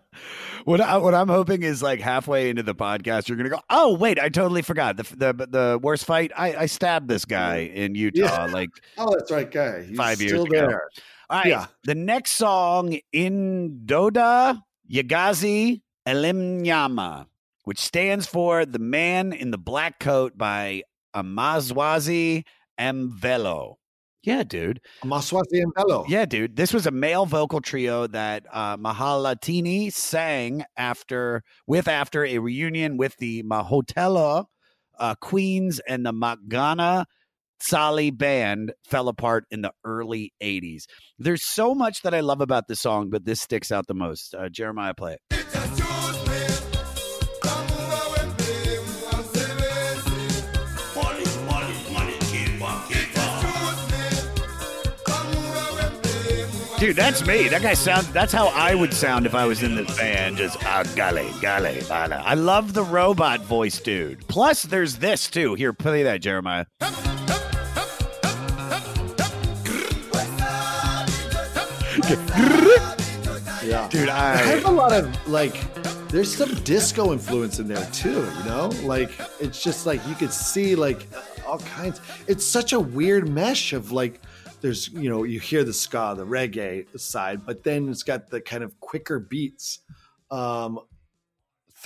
<laughs> what I, what I'm hoping is like halfway into the podcast, you're gonna go, oh wait, I totally forgot the the the worst fight. I, I stabbed this guy in Utah like <laughs> oh, that's right, guy. He's Five years still ago. there. All right. Yeah. The next song, in Doda Yagazi Elimnyama, which stands for The Man in the Black Coat by Amaswazi Emvelo. Yeah, dude. Maswati and Bello. Yeah, dude. This was a male vocal trio that uh, Mahlathini sang after with after a reunion with the Mahotella uh, Queens and the Makgona Tsohle band fell apart in the early 80s. There's so much that I love about this song, but this sticks out the most. Uh, Jeremiah, play it. Dude, that's me. That guy sound. That's how I would sound if I was in this band. Just ah, golly, golly, bala. I love the robot voice, dude. Plus, there's this too. Here, play that, Jeremiah. Yeah. Dude, I I have a lot of like there's some disco influence in there too, you know? Like it's just like you could see like all kinds. It's such a weird mesh of like there's you know, you hear the ska, the reggae side, but then it's got the kind of quicker beats um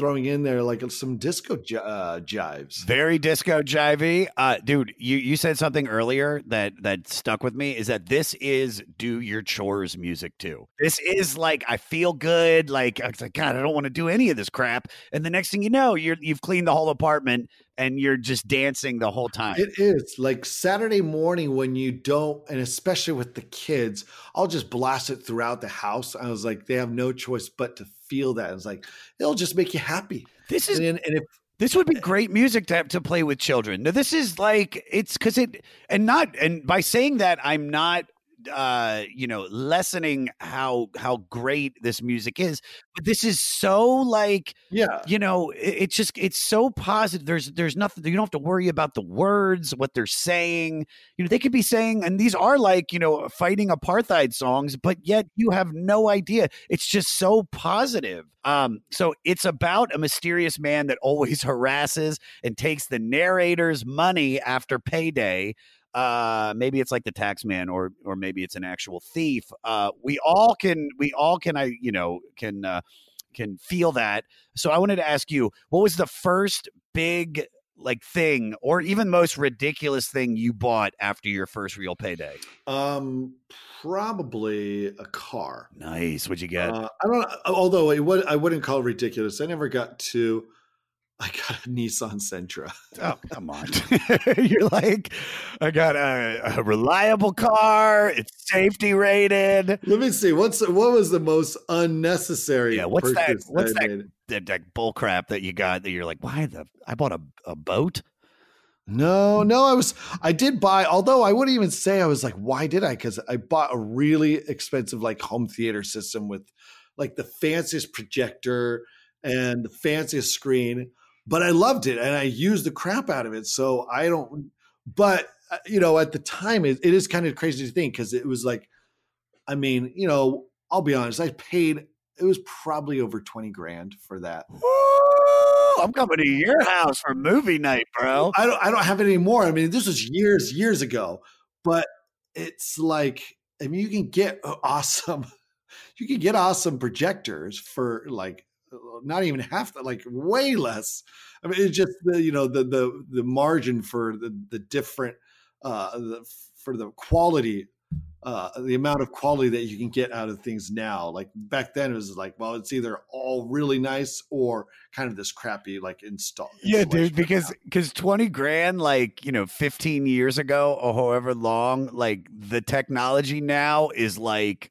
throwing in there like some disco j- uh, jives. Very disco jivey, uh, dude. You you said something earlier that that stuck with me. Is that this is do your chores music too? This is like I feel good. Like like God, I don't want to do any of this crap. And the next thing you know, you're you've cleaned the whole apartment and you're just dancing the whole time. It is like Saturday morning when you don't, and especially with the kids, I'll just blast it throughout the house. I was like, they have no choice but to feel that. It's like it'll just make you happy. This is and, and if This would be great music to to play with children. Now, this is like it's because it and not and by saying that I'm not uh you know lessening how how great this music is but this is so like yeah, you know it, it's just it's so positive there's there's nothing you don't have to worry about the words what they're saying you know they could be saying and these are like you know fighting apartheid songs but yet you have no idea it's just so positive. Um so it's about a mysterious man that always <laughs> harasses and takes the narrator's money after payday uh maybe it's like the tax man or or maybe it's an actual thief uh we all can we all can i you know can uh can feel that so i wanted to ask you what was the first big like thing or even most ridiculous thing you bought after your first real payday um, probably a car. nice what'd you get Uh, I don't. Although it would, I wouldn't call it ridiculous. I never got to. I got a Nissan Sentra. Oh, come on. <laughs> You're like, I got a, a reliable car. It's safety rated. Let me see. What's what was the most unnecessary? Yeah, what's that- what's that- made? That, that bull crap that you got that you're like, why the, I bought a, a boat. No, no, I was I did buy, although I wouldn't even say I was like, why did I? Because I bought a really expensive like home theater system with like the fanciest projector and the fanciest screen, but I loved it and I used the crap out of it. So I don't but uh, you know, at the time it, it is kind of crazy to think because it was like, I mean, you know, I'll be honest, I paid it was probably over 20 grand for that. Woo! I'm coming to your house for movie night, bro. I don't I don't have it anymore. I mean, this was years years ago, but it's like I mean, you can get <laughs> awesome, you can get awesome projectors for like not even half that, like way less. I mean, it's just the you know the the the margin for the the different uh the, for the quality uh the amount of quality that you can get out of things now like back then it was like well it's either all really nice or kind of this crappy like install Yeah, dude, because because 20 grand, like, you know, 15 years ago or however long, like the technology now is like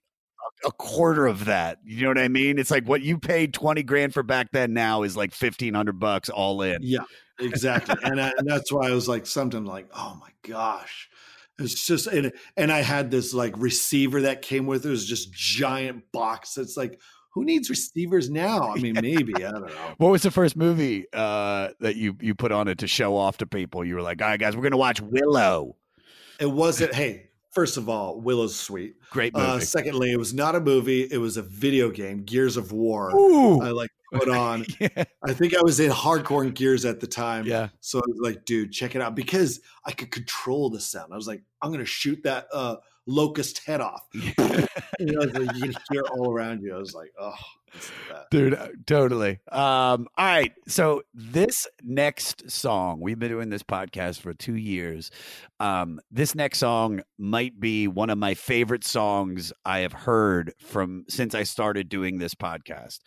a- quarter of that. You know what I mean? It's like what you paid 20 grand for back then now is like 1500 bucks all in. Yeah, exactly. and, I, and that's why I was like, sometimes like, oh my gosh. It's just, and, and I had this like receiver that came with it. It was just giant box. It's like, who needs receivers now? I mean, <laughs> maybe, I don't know. What was the first movie uh, that you you put on it to show off to people? You were like, "All right, guys, we're gonna watch Willow." It wasn't, hey, first of all, Willow's sweet. Great movie. Uh, secondly, it was not a movie. It was a video game, Gears of War. Ooh. I like <laughs> put on. <laughs> yeah. I think I was in hardcore Gears at the time. Yeah. So I was like, dude, check it out because I could control the sound. I was like, I'm gonna shoot that uh, locust head off. <laughs> <laughs> you know, like you can hear all around you. I was like, oh, It's the best. dude uh, totally um all right so this next song we've been doing this podcast for two years um this next song might be one of my favorite songs i have heard from since i started doing this podcast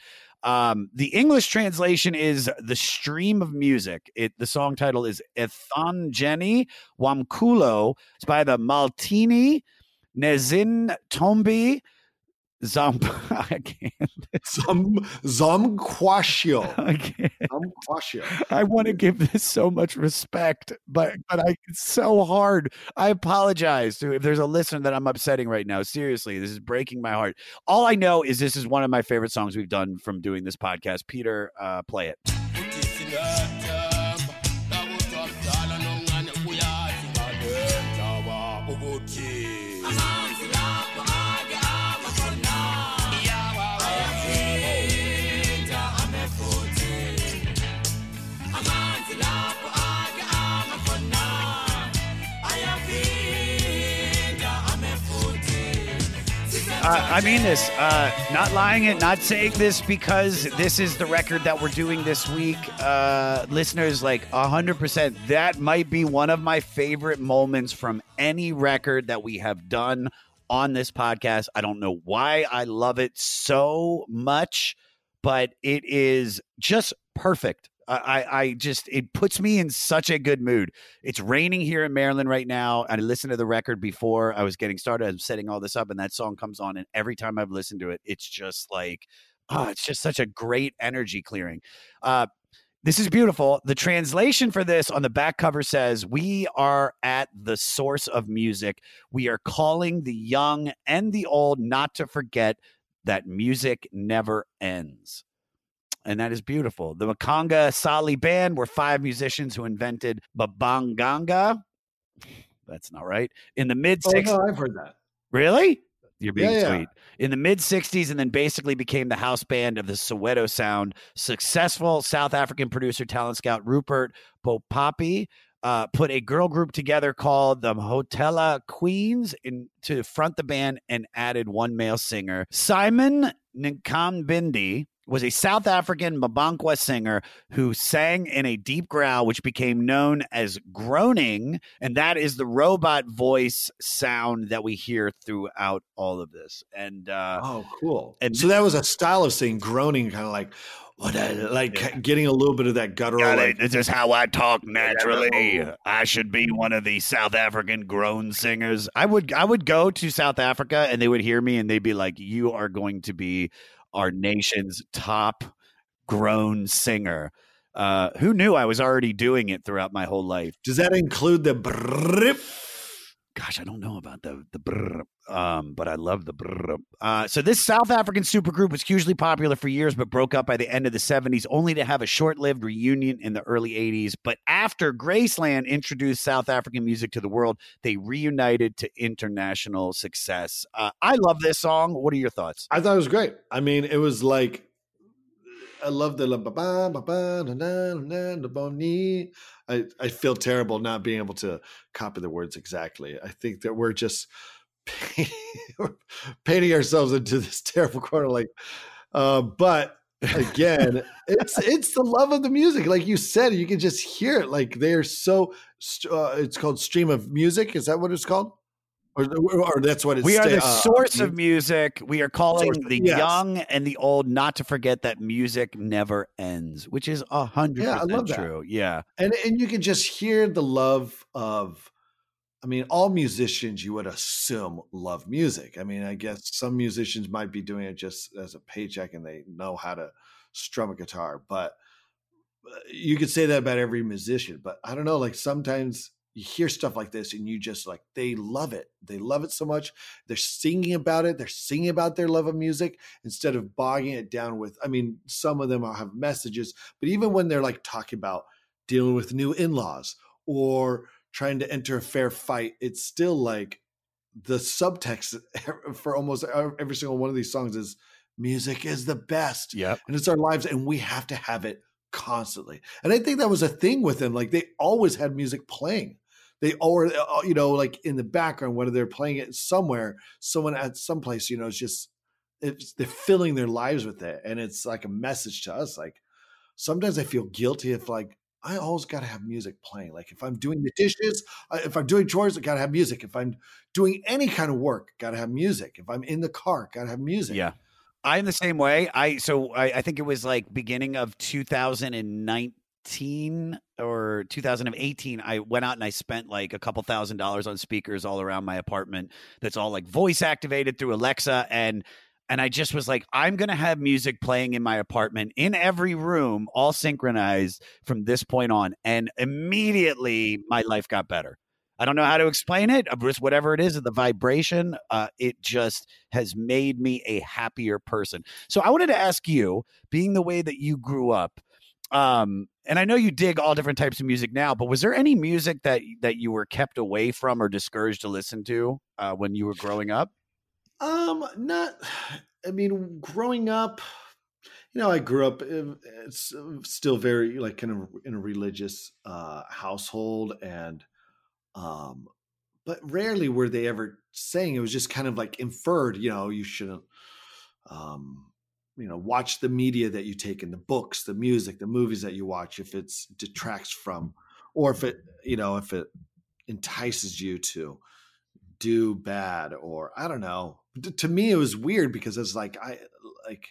um the english translation is the stream of music it the song title is ethangeni wamkulo it's by the Mahlathini nezin tombi Zomp <laughs> I can't. Some Zomgqashiyo. I I want to give this so much respect, but but I it's so hard. I apologize to if there's a listener that I'm upsetting right now. Seriously, this is breaking my heart. All I know is this is one of my favorite songs we've done from doing this podcast. Peter, uh, play it. Uh, I mean this. Uh, not lying it, not saying this because this is the record that we're doing this week. Uh, listeners, like 100%, that might be one of my favorite moments from any record that we have done on this podcast. I don't know why I love it so much, but it is just perfect. I, I just it puts me in such a good mood. It's raining here in Maryland right now. I listened to the record before I was getting started. I'm setting all this up, and that song comes on, and every time I've listened to it, it's just like, oh, it's just such a great energy clearing. Uh, this is beautiful. The translation for this on the back cover says, We are at the source of music. We are calling the young and the old not to forget that music never ends and that is beautiful. The Makgona Tsohle Band were five musicians who invented babanganga. That's not right. In the mid Oh, 60s. no, I've heard that. Really? You're being Yeah, yeah. sweet. In the mid 60s, and then basically became the house band of the Soweto Sound. Successful South African producer, talent scout Rupert Bopape uh, put a girl group together called the Hotela Queens in, to front the band and added one male singer. Simon Nkabinde was a South African Mabankwa singer who sang in a deep growl, which became known as groaning. And that is the robot voice sound that we hear throughout all of this. And uh, Oh, cool. And- so that was a style of saying groaning, kind of like what, I, like Yeah. getting a little bit of that guttural. Got Like. This is how I talk <laughs> naturally. Yeah. I should be one of the South African groan singers. I would I would go to South Africa and they would hear me and they'd be like, "You are going to be our nation's top groan singer." Uh, who knew I was already doing it throughout my whole life? does that include the brrrip? Gosh, I don't know about the the brr, um, but I love the brr. Uh, so this South African supergroup was hugely popular for years, but broke up by the end of the '70s, only to have a short-lived reunion in the early '80s. But after Graceland introduced South African music to the world, they reunited to international success. Uh, I love this song. What are your thoughts? I thought it was great. I mean, it was like I love the la ba ba ba ba na na na na boni. I I feel terrible not being able to copy the words exactly. I think that we're just painting, <laughs> painting ourselves into this <laughs> terrible corner. Like, uh, but again, it's it's the love of the music. Like you said, you can just hear it. Like they're so. Uh, it's called stream of music. Is that what it's called? Or, or that's what it's. We are the sta- uh, source of music. We are calling Source the yes. young and the old not to forget that music never ends, which is a hundred Yeah, I love percent that. true. Yeah. and and you can just hear the love of i mean all musicians you would assume love music i mean i guess some musicians might be doing it just as a paycheck and they know how to strum a guitar but uh, you could say that about every musician but i don't know like sometimes you hear stuff like this and you just like they love it. They love it so much. They're singing about it. They're singing about their love of music instead of bogging it down with i mean some of them have messages but even when they're like talking about dealing with new in-laws or trying to enter a fair fight it's still like the subtext <laughs> for almost every single one of these songs is music is the best. Yeah and it's our lives and we have to have it constantly. And i think that was a thing with them like they always had music playing they or uh, you know like in the background whether they're playing it somewhere someone at some place you know it's just it's they're filling their lives with it, and it's like a message to us. Like sometimes I feel guilty if like I always got to have music playing. Like if I'm doing the dishes, if I'm doing chores, I got to have music. If I'm doing any kind of work, got to have music. If I'm in the car, got to have music. Yeah. I'm the same way. I so I, I think it was like beginning of 2019 or 2018. I went out and I spent like a couple thousand dollars on speakers all around my apartment. That's all like voice activated through Alexa, and and I just was like, I'm gonna have music playing in my apartment in every room, all synchronized from this point on. And immediately my life got better. I don't know how to explain it. Just whatever it is, the vibration, uh, it just has made me a happier person. So I wanted to ask you, being the way that you grew up, um, and I know you dig all different types of music now, but was there any music that that you were kept away from or discouraged to listen to uh, when you were growing up? Um, not. I mean, growing up, you know, I grew up. It's still very like kind of in a religious uh, household, and um, but rarely were they ever saying it was just kind of like inferred, you know, you shouldn't um, you know, watch the media that you take in the books, the music, the movies that you watch if it's detracts from or if it, mm-hmm. you know, if it entices you to do bad or I don't know. To me it was weird because it's like I like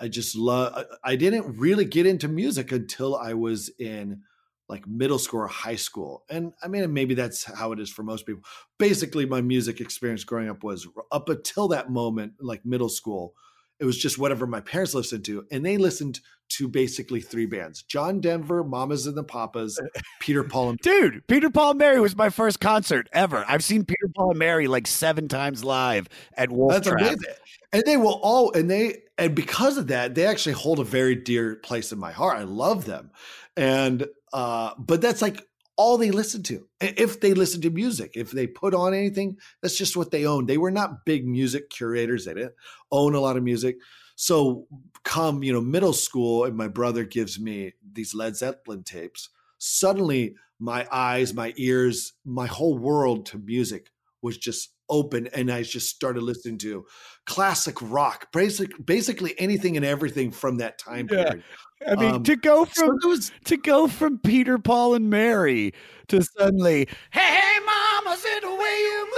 I just love I didn't really get into music until I was in like middle school or high school. And I mean, maybe that's how it is for most people. Basically, my music experience growing up was up until that moment, like middle school, it was just whatever my parents listened to. And they listened to basically three bands John Denver, Mamas and the Papas, <laughs> Peter Paul and Dude, Peter Paul and Mary was my first concert ever. I've seen Peter Paul and Mary like seven times live at Wolf That's Trap. amazing. And they will all, and they, and because of that, they actually hold a very dear place in my heart. I love them. And uh, but that's like all they listen to. If they listen to music, if they put on anything, that's just what they own. They were not big music curators. They didn't own a lot of music. So come, you know, middle school, and my brother gives me these Led Zeppelin tapes. Suddenly, my eyes, my ears, my whole world to music was just open, and I just started listening to classic rock, basic, basically anything and everything from that time Yeah. period. I mean, Um, to go from it was to go from Peter, Paul, and Mary to suddenly, hey, hey, mama, see the way you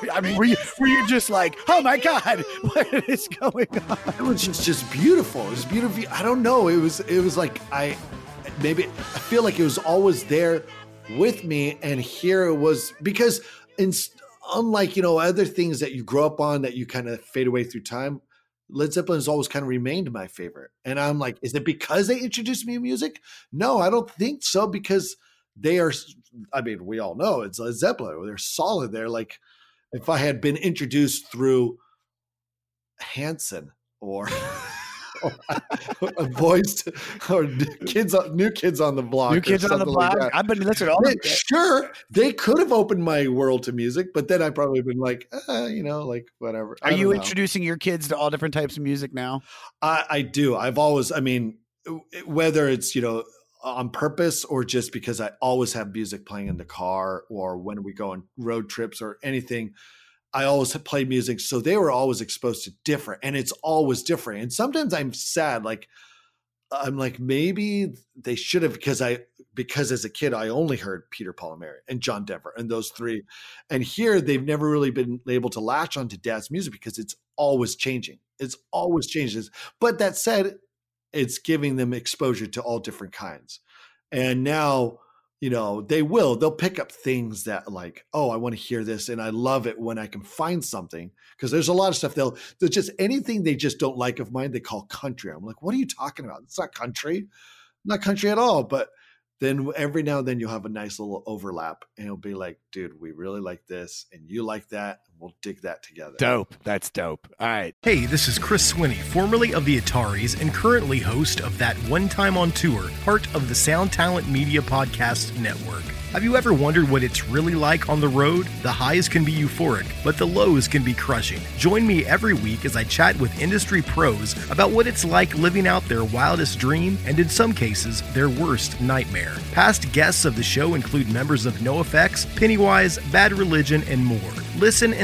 move. I mean, were you were you just like, oh my god, what is going on? it was just just beautiful. It was beautiful. I don't know. It was it was like I maybe I feel like it was always there with me, and here it was because in unlike you know other things that you grow up on that you kind of fade away through time. Led Zeppelin has always kind of remained my favorite, and I'm like, is it because they introduced me to music? No, I don't think so because they are. I mean, we all know it's Led Zeppelin. They're solid. They're like, if I had been introduced through Hanson or, <laughs> <laughs> a voice to, or kids, on- new kids on the block, New kids on the something like block. I've been listening to all They- sure, they could have opened my world to music, but then I probably been like, uh, you know, like whatever. Are you know. introducing your kids to all different types of music now? I, I do. I've always, I mean, whether it's, you know, on purpose or just because I always have music playing in the car or when we go on road trips or anything, I always play music. So they were always exposed to different and it's always different. And sometimes I'm sad, like, I'm like, maybe they should have, because I, because as a kid, I only heard Peter, Paul, and Mary and John Denver and those three. And here they've never really been able to latch onto dad's music because it's always changing. It's always changes. But that said, it's giving them exposure to all different kinds. And now, you know, they will, they'll pick up things that like, oh, I want to hear this. And I love it when I can find something because there's a lot of stuff they'll, they'll just anything they just don't like of mine, they call country. I'm like, what are you talking about? It's not country, not country at all. But then every now and then you'll have a nice little overlap and it'll be like, dude, we really like this and you like that. And we'll dig that together. Dope. That's dope. All right. Hey, this is Chris Swinney, formerly of the Ataris and currently host of That One Time on Tour, part of the Sound Talent Media Podcast Network. Have you ever wondered what it's really like on the road? The highs can be euphoric, but the lows can be crushing. Join me every week as I chat with industry pros about what it's like living out their wildest dream and, in some cases, their worst nightmare. Past guests of the show include members of NoFX, Pennywise, Bad Religion, and more. Listen and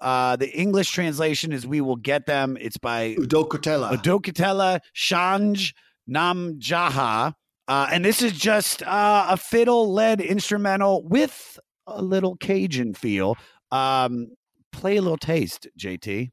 Uh, the English translation is We Will Get Them. It's by Udokotela. Udokitela Shanj Namjaha. Uh, and this is just uh, a fiddle led instrumental with a little Cajun feel. Um, play a little taste, JT.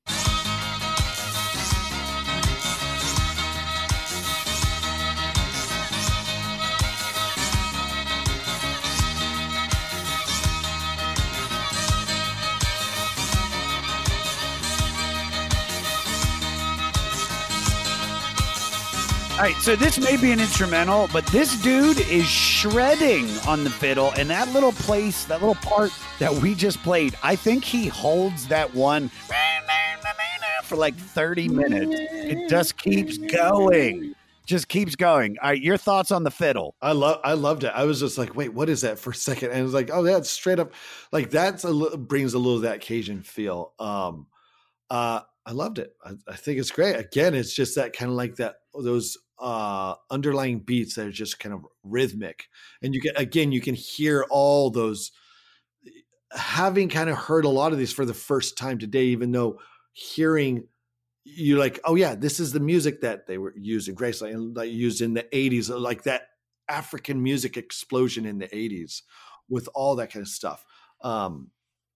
All right, so this may be an instrumental, but this dude is shredding on the fiddle, and that little place, that little part that we just played, I think he holds that one for like 30 minutes. It just keeps going. Just keeps going. All right, your thoughts on the fiddle? I love I loved it. I was just like, wait, what is that for a second? And it was like, oh, that's straight up like that's a li- brings a little of that Cajun feel. Um uh I loved it. I, I think it's great. Again, it's just that kind of like that those uh underlying beats that are just kind of rhythmic. And you get again, you can hear all those having kind of heard a lot of these for the first time today, even though hearing you're like, oh yeah, this is the music that they were using Graceland and like used in the 80s, like that African music explosion in the 80s with all that kind of stuff. Um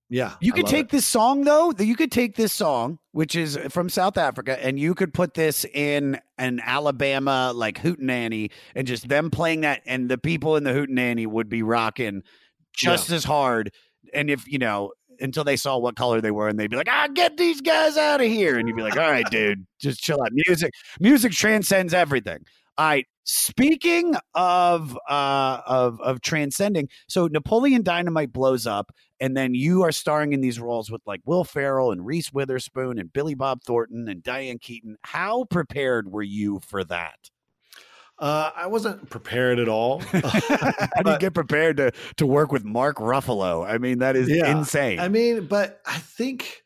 yeah. You could take it. this song though. You could take this song, which is from South Africa, and you could put this in an Alabama like hootenanny, and just them playing that, and the people in the hootenanny would be rocking just as hard. And if you know, until they saw what color they were, and they'd be like, "Ah, get these guys out of here," and you'd be like, "All right, dude, just chill out." Music, music transcends everything. All right. Speaking of uh of of transcending, so Napoleon Dynamite blows up, and then you are starring in these roles with like Will Ferrell and Reese Witherspoon and Billy Bob Thornton and Diane Keaton. How prepared were you for that? Uh, I wasn't prepared at all. <laughs> How do you get prepared to to work with Mark Ruffalo? I mean, that is Yeah. insane. I mean, but I think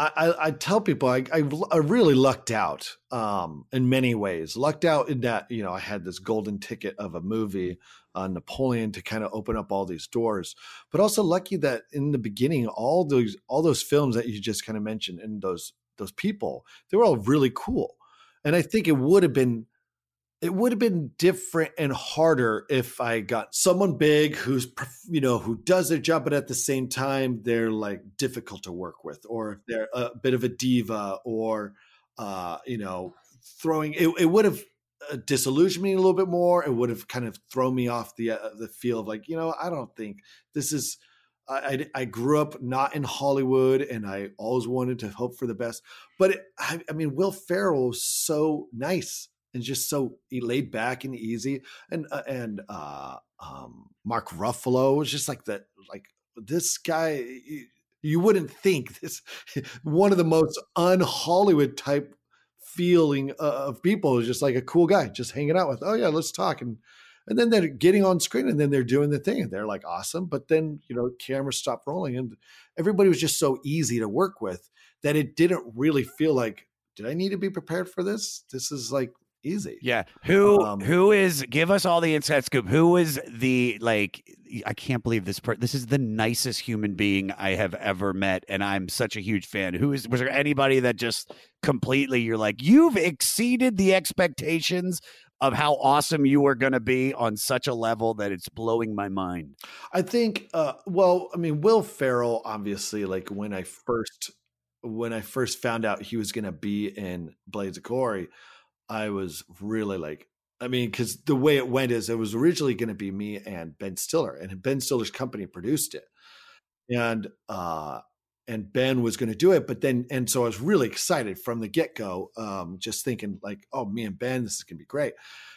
I, I, tell people I, I, I really lucked out um, in many ways. Lucked out in that you know I had this golden ticket of a movie, uh, Napoleon, to kind of open up all these doors. But also lucky that in the beginning, all those all those films that you just kind of mentioned and those those people, they were all really cool. And I think it would have been it would have been different and harder if I got someone big who's you know who does their job, but at the same time they're like difficult to work with, or if they're a bit of a diva, or uh, you know throwing it. It would have uh, disillusioned me a little bit more. It would have kind of thrown me off the uh, the feel of like you know I don't think this is. I, I, grew up not in Hollywood, and I always wanted to hope for the best. But it, I, I mean, Will Ferrell was so nice and just so laid back and easy. And uh, and uh, um, Mark Ruffalo was just like that. Like this guy, you, you wouldn't think this <laughs> one of the most un Hollywood type feeling uh, of people is just like a cool guy, just hanging out with. Oh yeah, let's talk and. And then they're getting on screen, and then they're doing the thing, and they're like awesome. But then you know, cameras stop rolling, and everybody was just so easy to work with that it didn't really feel like, did I need to be prepared for this? This is like easy. Yeah. Who Um, who is give us all the inside scoop. Who is the like I can't believe this per this is the nicest human being I have ever met and I'm such a huge fan. Who is was there anybody that just completely you're like you've exceeded the expectations of how awesome you are going to be on such a level that it's blowing my mind. I think, uh, well, I mean, Will Ferrell, obviously, like when I first when I first found out he was going to be in Blades of Glory, I was really like, I mean, because the way it went is it was originally going to be me and Ben Stiller, and Ben Stiller's company produced it, and uh, and Ben was going to do it, but then and so I was really excited from the get go, um, just thinking like, oh, me and Ben, this is going to be great,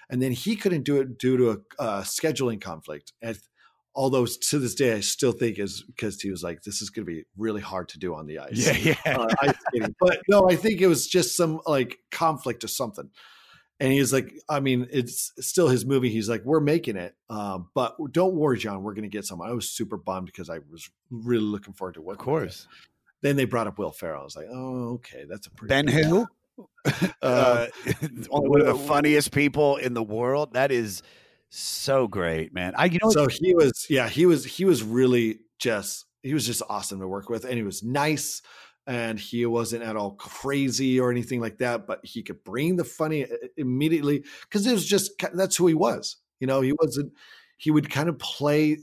and then he couldn't do it due to a, a scheduling conflict, and although to this day I still think is because he was like, this is going to be really hard to do on the ice. Yeah, <laughs> yeah. Uh. But no, I think it was just some like conflict or something. And he's like, I mean, it's still his movie. He's like, we're making it, um, but don't worry, Jon, we're going to get some. I was super bummed because I was really looking forward to work. Of course. Then they brought up Will Ferrell. I was like, oh, okay, that's a pretty Ben who? <laughs> Uh, Uh, <laughs> one of the funniest people in the world. That is so great, man. I you know so he was yeah he was he was really just he was just awesome to work with and he was nice and he wasn't at all crazy or anything like that but he could bring the funny uh, immediately because it was just that's who he was you know he wasn't he would kind of play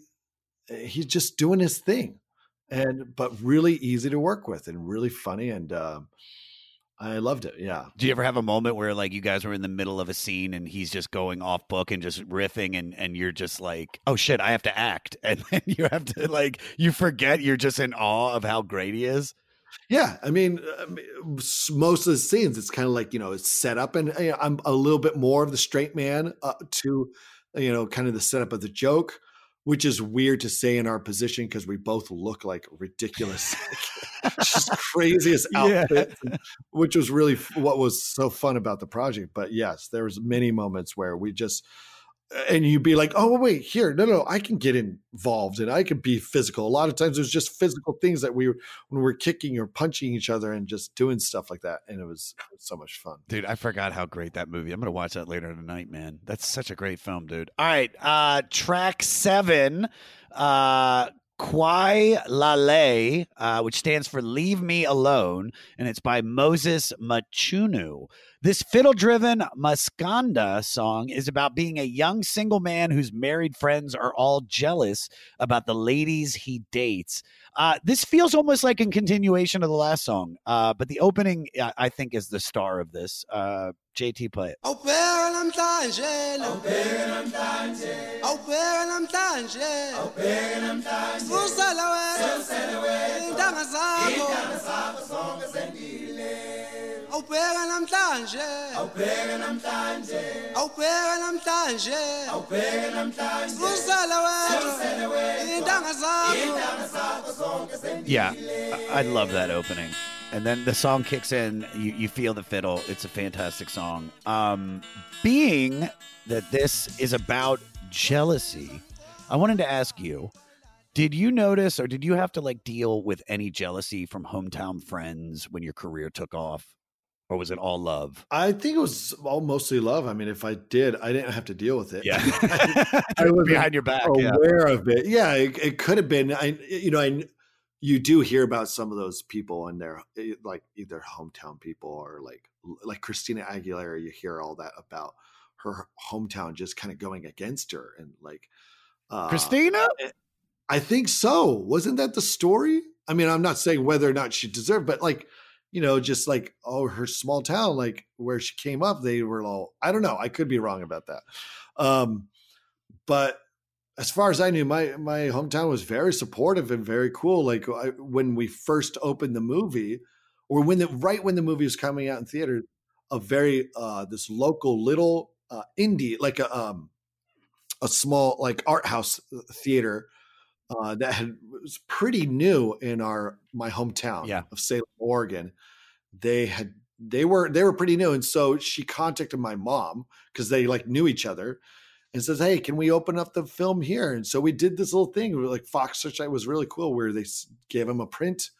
uh, he's just doing his thing and but really easy to work with and really funny and um i loved it yeah. Do you ever have a moment where like you guys were in the middle of a scene and he's just going off book and just riffing and and you're just like, oh shit, I have to act, <laughs> and then you have to like you forget you're just in awe of how great he is. Yeah, I mean, uh, most of the scenes, it's kind of like you know, it's set up, and uh, I'm a little bit more of the straight man uh, to, you know, kind of the setup of the joke, which is weird to say in our position because we both look like ridiculous, <laughs> <laughs> just craziest Yeah. outfits, and- which was really what was so fun about the project. But yes, there was many moments where we just. And you'd be like, oh wait, here, no, no, I can get involved and I can be physical. A lot of times, there's just physical things that we were when we're kicking or punching each other and just doing stuff like that. And it was, it was so much fun. Dude, I forgot how great that movie. I'm gonna watch that later tonight, man. That's such a great film, dude. All right, uh, track seven, uh, Kwai Lale, uh, which stands for "Leave Me Alone," and it's by Moses Mchunu. This fiddle-driven Maskanda song is about being a young single man whose married friends are all jealous about the ladies he dates. Uh, this feels almost like a continuation of the last song, uh, but the opening, I I think, is the star of this. Uh, JT, play it. Awubheka Awubheka namhlanje. Awubheka namhlanje. Awubheka namhlanje. Awubheka namhlanje. Susela wena Susela Intanga zakho. Intanga zakho zonke sendile. Yeah, I, I love that opening. And then the song kicks in, you, you feel the fiddle. It's a fantastic song. Um, being that this is about jealousy, I wanted to ask you did you notice or did you have to like deal with any jealousy from hometown friends when your career took off? Or was it all love? I think it was all mostly love. I mean, if I did, I didn't have to deal with it. Yeah. <laughs> I <laughs> was Behind your back. Yeah. aware of it. Yeah, it, it could have been. I, you know, I you do hear about some of those people and they're eh, like either hometown people or like like Christina Aguilera. You hear all that about her hometown just kind of going against her and like uh, Christina? I think so. Wasn't that the story? I mean, I'm not saying whether or not she deserved, but like, you know, just like, oh, her small town, like where she came up, they were all, I don't know. I could be wrong about that. Um, but as far as I knew, my my hometown was very supportive and very cool. Like I, when we first opened the movie, or when the right when the movie was coming out in theater, a very uh this local little uh indie, like a um a small like art house uh, theater uh, that had was pretty new in our my hometown Yeah. of Salem, Oregon. They had they were they were pretty new, and so she contacted my mom because they like knew each other, and says, "Hey, can we open up the film here?" And so we did this little thing. We like Fox Searchlight was really cool, where they gave him a print,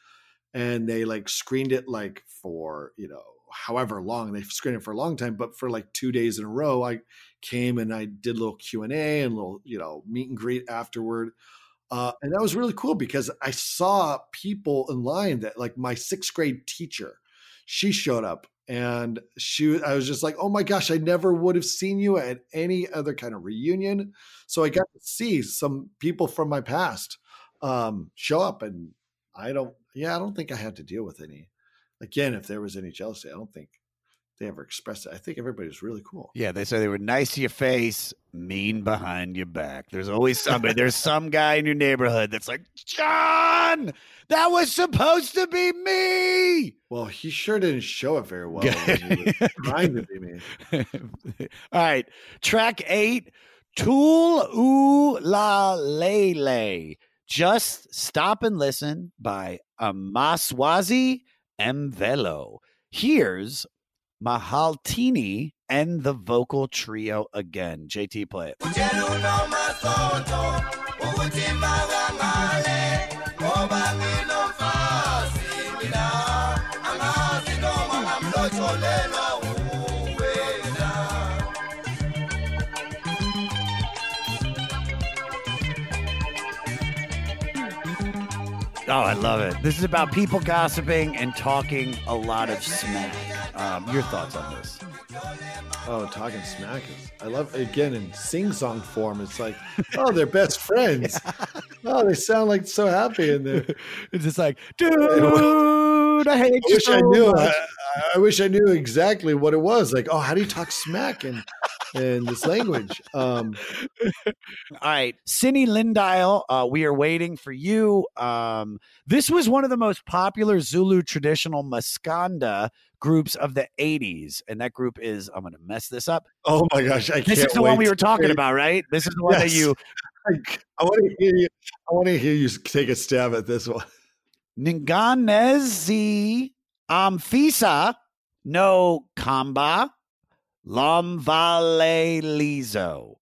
and they like screened it like for you know however long they screened it for a long time, but for like two days in a row, I came and I did a little Q and A and a little you know meet and greet afterward. Uh, and that was really cool because I saw people in line that like my sixth grade teacher, she showed up and she I was just like, oh my gosh, I never would have seen you at any other kind of reunion. So I got to see some people from my past um, show up and I don't yeah, I don't think I had to deal with any. Again, if there was any jealousy, I don't think they ever expressed it. I think everybody was really cool. Yeah, they say they were nice to your face, mean behind your back. There's always somebody. There's <laughs> some guy in your neighborhood that's like, Jon, that was supposed to be me. Well, he sure didn't show it very well. when he was <laughs> trying to be me. <laughs> All right, track eight, Tool Oo La Lele. Just stop and listen by Amaswazi Emvelo. Here's Mahlathini and the vocal trio again. JT, play it. Oh, I love it. This is about people gossiping and talking a lot of smack. Um, your thoughts on this? Oh, talking smack is. I love again in sing song form. It's like, oh, they're best <laughs> friends. Oh, they sound like so happy in there. <laughs> It's just like, dude, <laughs> I hate I you wish so I knew. I, I wish I knew exactly what it was. Like, oh, how do you talk smack in in this language? Um, <laughs> All right, Sini Lindile, uh, we are waiting for you. Um, this was one of the most popular Zulu traditional Maskanda groups of the 80s. And that group is, I'm going to mess this up. oh my gosh, I This can't is the one we were talking about, right? This is the one that you, <laughs> I, want to hear you. I want to hear you take a stab at this one. Nganezi Amfisa no Kamba Lamvale Lizo.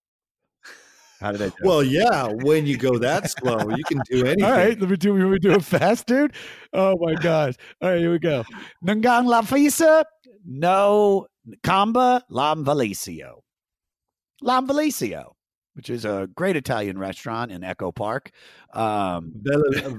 How did I do? Well, yeah, when you go that slow, you can do anything. <laughs> All right, let me do. Let me do it fast, dude. Oh my gosh! All right, here we go. Ngang la fisa, no Kamba Lam Valicio. Which is a great Italian restaurant in Echo Park. Um, <laughs>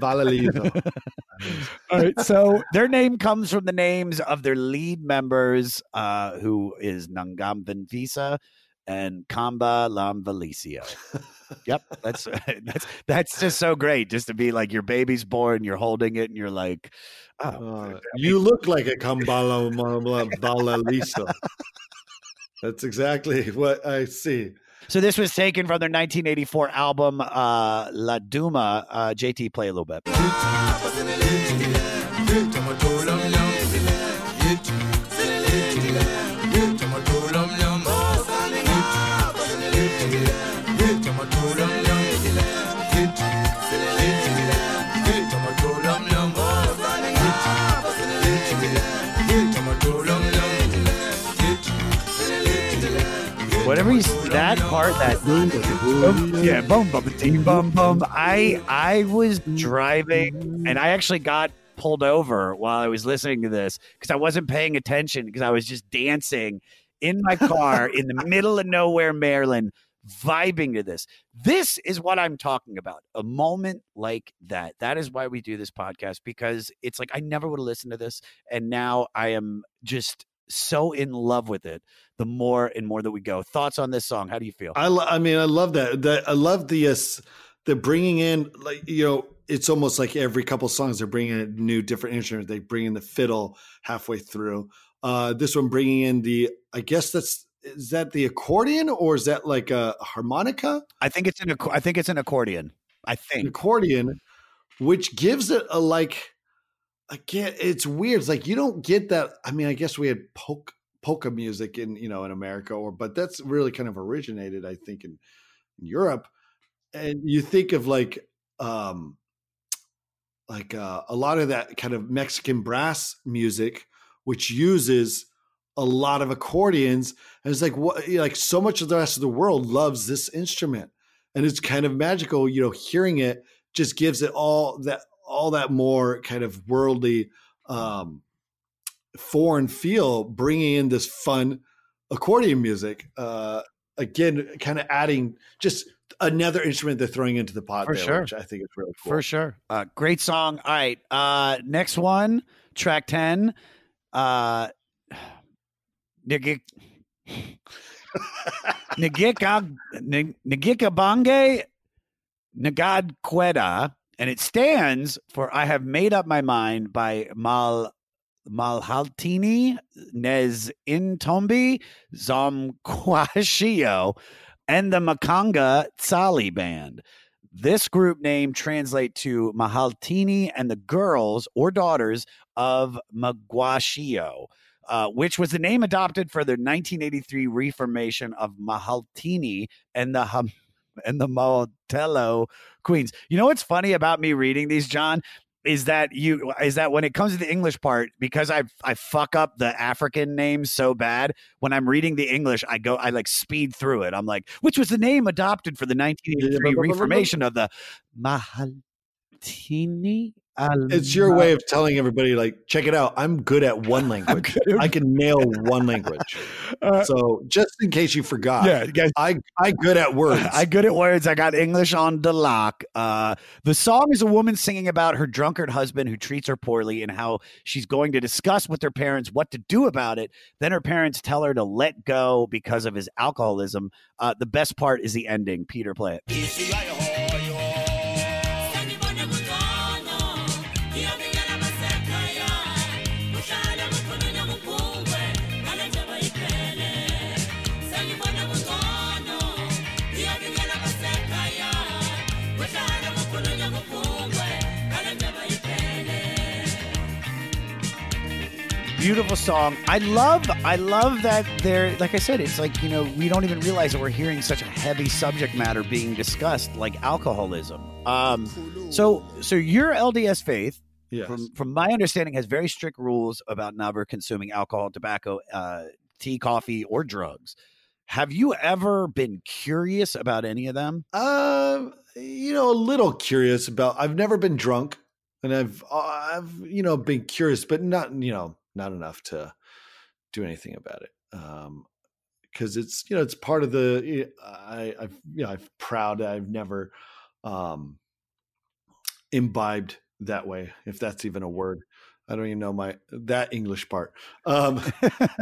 all right, so their name comes from the names of their lead members, uh, who is Nangam Visa and Kamba Lamvalicio. Yep, that's <laughs> that's that's just so great. Just to be like your baby's born, you're holding it, and you're like, oh, Uh, you look like a Kambala Valalizo. That's exactly <laughs> what I see. So this was taken from their 1984 album uh, La Duma. Uh, JT, play a little bit. Whatever he's that part, that yeah, boom, bum, ding, bum, bum. I I was driving and I actually got pulled over while I was listening to this because I wasn't paying attention because I was just dancing in my car in the <laughs> middle of nowhere, Maryland, vibing to this. This is what I'm talking about. A moment like that. That is why we do this podcast because it's like I never would have listened to this, and now I am just so in love with it. The more and more that we go. Thoughts on this song? How do you feel? I, lo- I mean, I love that. that I love the uh, the bringing in like you know, it's almost like every couple songs they're bringing in a new different instrument. They bring in the fiddle halfway through. Uh, this one bringing in the, I guess that's is that the accordion or is that like a harmonica? I think it's an. I think it's an accordion. I An think. accordion, which gives it a like. Again, it's weird. It's like you don't get that. I mean, I guess we had polka, polka music in you know in America, or but that's really kind of originated, I think, in, in Europe. And you think of like um like uh, a lot of that kind of Mexican brass music, which uses a lot of accordions, and it's like what like so much of the rest of the world loves this instrument, and it's kind of magical. You know, hearing it just gives it all that all that more kind of worldly um foreign feel bringing in this fun accordion music uh again kind of adding just another instrument they're throwing into the pot For there, sure. which i think is really cool For sure. Uh, great song. All right. Uh, next one, track 10. Uh, <sighs> <sighs> Nagik. Bange Nagad Queda, and it stands for I have made up my mind by Mal Mahlathini Nez Intombi Zomgqashiyo and the Makgona Tsohle Band. This group name translate to Mahlathini and the girls or daughters of Mqashiyo, uh, which was the name adopted for their 1983 reformation of Mahlathini and the and the Mahotella Queens. You know what's funny about me reading these, Jon? is that you is that when it comes to the English part because I I fuck up the African names so bad when I'm reading the English I go I like speed through it I'm like which was the name adopted for the 1983 reformation of the Mahlathini It's your way of telling everybody, like, check it out. I'm good at one <laughs> language. I can nail <laughs> one language. Uh, so just in case you forgot, Yeah, guys- I I good at <laughs> words. I good at words. I got English on the lock. Uh, the song is a woman singing about her drunkard husband who treats her poorly and how she's going to discuss with her parents what to do about it. Then her parents tell her to let go because of his alcoholism. Uh, the best part is the ending. Peter, play it. Beautiful song. I love, I love that they're like I said. It's like you know we don't even realize that we're hearing such a heavy subject matter being discussed, like alcoholism. Um, so so your LDS faith, Yes. from from my understanding, has very strict rules about never consuming alcohol, tobacco, uh, tea, coffee, or drugs. Have you ever been curious about any of them? Um, you know, a little curious about. I've never been drunk, and I've uh, I've you know been curious, but not you know not enough to do anything about it. Um, because it's you know it's part of the I I've you know I'm proud I've never um imbibed that way if that's even a word. I don't even know my that English part. Um,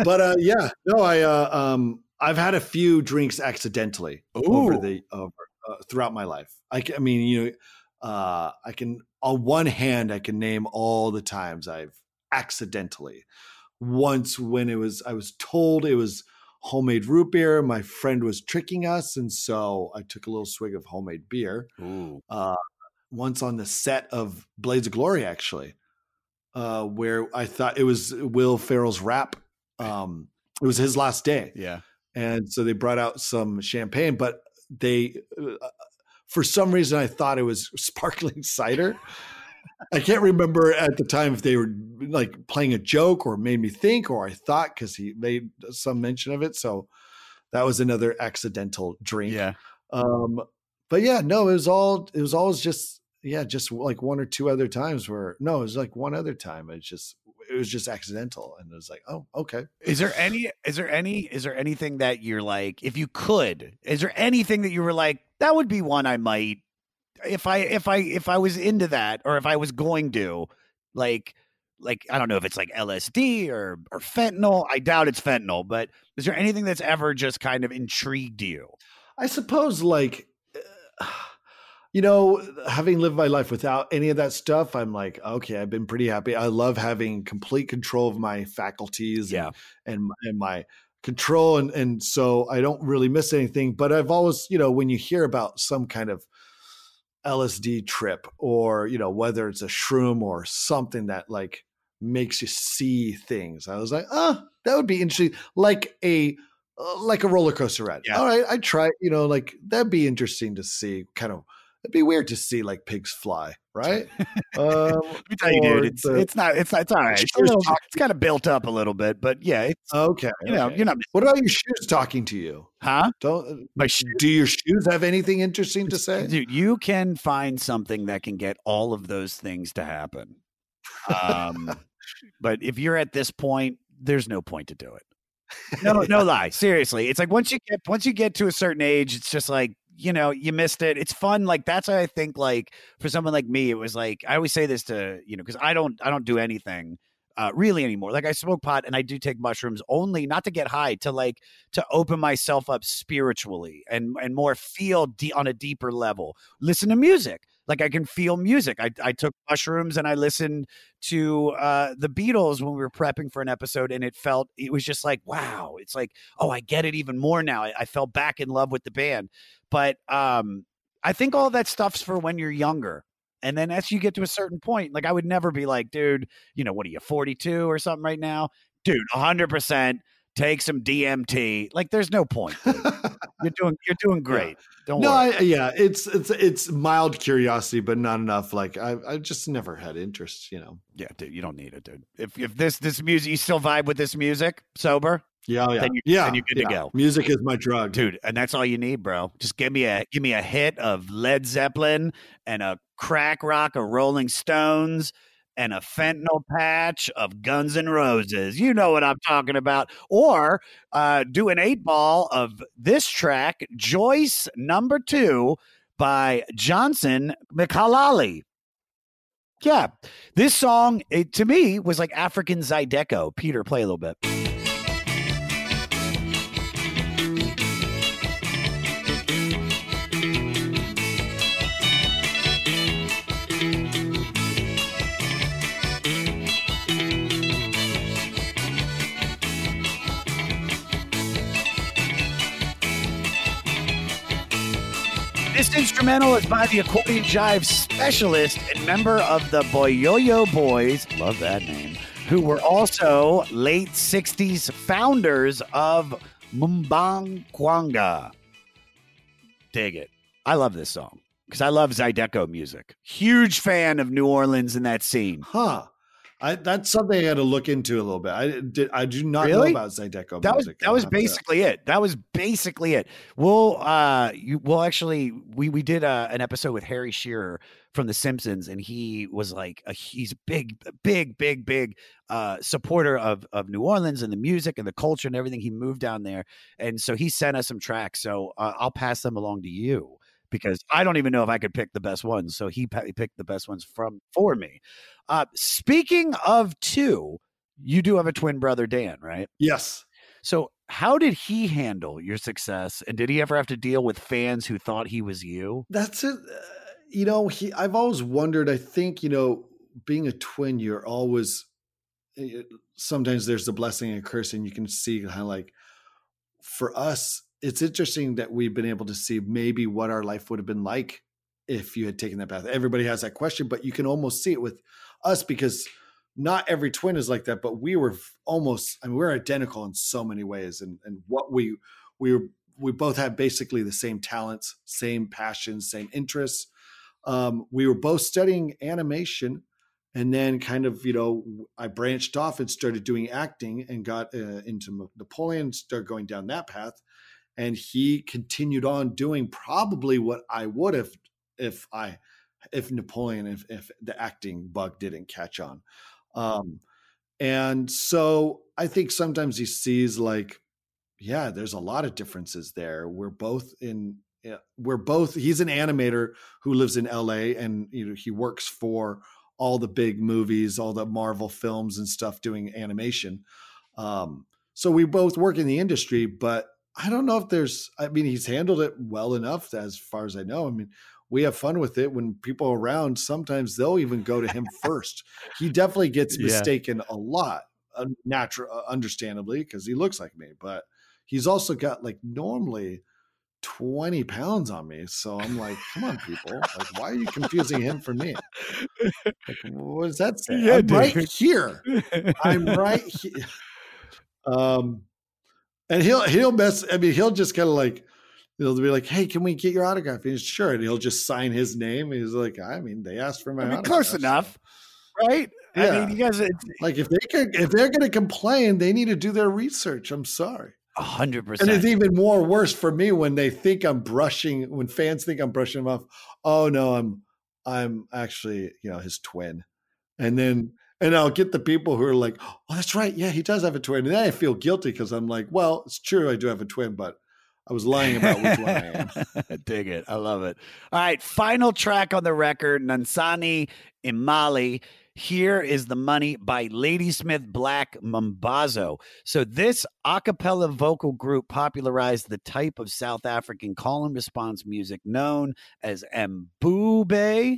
but uh, yeah, no, I uh, um, I've had a few drinks accidentally over the over uh, throughout my life. I, I mean, you know, uh, I can on one hand I can name all the times I've accidentally. Once when it was I was told it was homemade root beer. My friend was tricking us, and so I took a little swig of homemade beer uh, once on the set of Blades of Glory, actually, uh, where I thought it was Will Ferrell's rap. Um, it was his last day, Yeah. and so they brought out some champagne, but they, uh, for some reason, I thought it was <laughs> sparkling cider. I can't remember at the time if they were like playing a joke or made me think, or I thought because he made some mention of it. So that was another accidental drink. Yeah. Um, but yeah, no, it was all it was always just yeah, just like one or two other times where no, it was like one other time. It's just it was just accidental, and it was like, oh, okay. Is there any is there any is there anything that you're like if you could is there anything that you were like that would be one I might if I if I if I was into that or if I was going to like like I don't know if it's like LSD or or fentanyl I doubt it's fentanyl but is there anything that's ever just kind of intrigued you I suppose like uh, <sighs> you know, having lived my life without any of that stuff, I'm like, okay, I've been pretty happy. I love having complete control of my faculties Yeah. and, and and my control and and so I don't really miss anything, but I've always, you know, when you hear about some kind of LSD trip or, you know, whether it's a shroom or something that like makes you see things. I was like, oh, that would be interesting. Like a uh, like a roller coaster ride. Yeah. All right, I try. You know, like that'd be interesting to see. Kind of, it'd be weird to see like pigs fly, right? <laughs> um, Let me tell you dude it's the- it's not it's not it's all right it's, little- it's kind of built up a little bit but yeah it's okay. you know okay. you're not What about your shoes talking to you? huh Don't my shoe do your shoes have anything interesting to say? Dude, you can find something that can get all of those things to happen. Um, <laughs> but if you're at this point, there's no point to do it. No, no lie. Seriously, it's like once you get once you get to a certain age, it's just like you know you missed it. It's fun. Like that's I think like for someone like me, it was like I always say this to you know because I don't I don't do anything. Uh, really anymore. Like I smoke pot and I do take mushrooms only not to get high, to like to open myself up spiritually and and more feel de- on a deeper level. Listen to music. Like I can feel music. I, I took mushrooms and I listened to uh, the Beatles when we were prepping for an episode, and it felt it was just like wow. It's like oh, I get it even more now. I, I fell back in love with the band, but um, I think all that stuff's for when you're younger. And then as you get to a certain point, like I would never be like, dude, you know, what are you, 42 or something right now? Dude, 100%. Take some DMT. Like, there's no point. <laughs> you're doing you're doing great. Don't no, worry. I, yeah, it's it's it's mild curiosity, but not enough. Like I, I just never had interest. You know. yeah, dude, you don't need it, dude. If if this this music, you still vibe with this music, sober, Yeah, oh, yeah, Then you- yeah. then you're good to go. Music is my drug, dude, and that's all you need, bro. Just give me a give me a hit of Led Zeppelin and a crack rock of Rolling Stones and a fentanyl patch of Guns N' Roses. You know what I'm talking about. Or uh, do an eight ball of this track, Joyce Number Two by Johnson Mkhalali. Yeah, this song it, to me was like African Zydeco. Peter, play a little bit. This instrumental is by the accordion jive specialist and member of the Boyoyo Boys. Love that name. Who were also late 60s founders of Mumbang Kwanga. Dig it. I love this song because I love Zydeco music. Huge fan of New Orleans and that scene. huh? I, that's something I had to look into a little bit. I did. I do not Really? know about Zydeco that was that was have to- basically it. That was basically it. We'll uh you we'll actually we we did uh, an episode with Harry Shearer from The Simpsons, and he was like a he's a big big big big uh supporter of of New Orleans and the music and the culture and everything. He moved down there, and so he sent us some tracks. So uh, I'll pass them along to you. Because I don't even know if I could pick the best ones, so he picked the best ones from for me. Uh, speaking of two, you do have a twin brother, Dan, right? Yes. So, how did he handle your success? And did he ever have to deal with fans who thought he was you? That's it. Uh, you know, he. I've always wondered. I think you know, being a twin, you're always. eh, Sometimes there's the blessing and curse, and you can see kind of like, for us, it's interesting that we've been able to see maybe what our life would have been like if you had taken that path. Everybody has that question, but you can almost see it with us because not every twin is like that. But we were almost. I mean, we're identical in so many ways, and and what we we were we both had basically the same talents, same passions, same interests. Um, we were both studying animation, and then kind of you know I branched off and started doing acting and got uh, into Napoleon, started going down that path, and he continued on doing probably what I would have if I if Napoleon if if the acting bug didn't catch on. Um, and so I think sometimes he sees like yeah, there's a lot of differences there. We're both in we're both he's an animator who lives in LA and you know he works for all the big movies, all the Marvel films and stuff doing animation. Um so we both work in the industry, but I don't know if there's I mean he's handled it well enough as far as I know. I mean we have fun with it when people are around sometimes they'll even go to him <laughs> first. He definitely gets Yeah. mistaken a lot, uh, natural understandably because he looks like me, but he's also got like normally 20 pounds on me. So I'm like, come on, people. Like, why are you confusing him for me? Like, what does that <laughs> say? Yeah, I'm right here. I'm right <laughs> here. Um, and he'll he'll mess. I mean, he'll just kind of like he'll be like, "Hey, can we get your autograph?" And he's sure, and he'll just sign his name. He's like, "I mean, they asked for my I mean, autograph, close so- enough, right? I Yeah. mean, you guys, Like if they could, if they're going to complain, they need to do their research. I'm sorry. a hundred And it's even more worse for me when they think I'm brushing, when fans think I'm brushing them off. Oh no, I'm I'm actually, you know, his twin. And then and I'll get the people who are like, oh, that's right. Yeah, he does have a twin. And then I feel guilty because I'm like, well, it's true, I do have a twin, but I was lying about which one I am. <laughs> Dig it. I love it. All right. Final track on the record Nansani Imali. Here is the money by Ladysmith Black Mambazo. So, this a cappella vocal group popularized the type of South African call and response music known as mbube.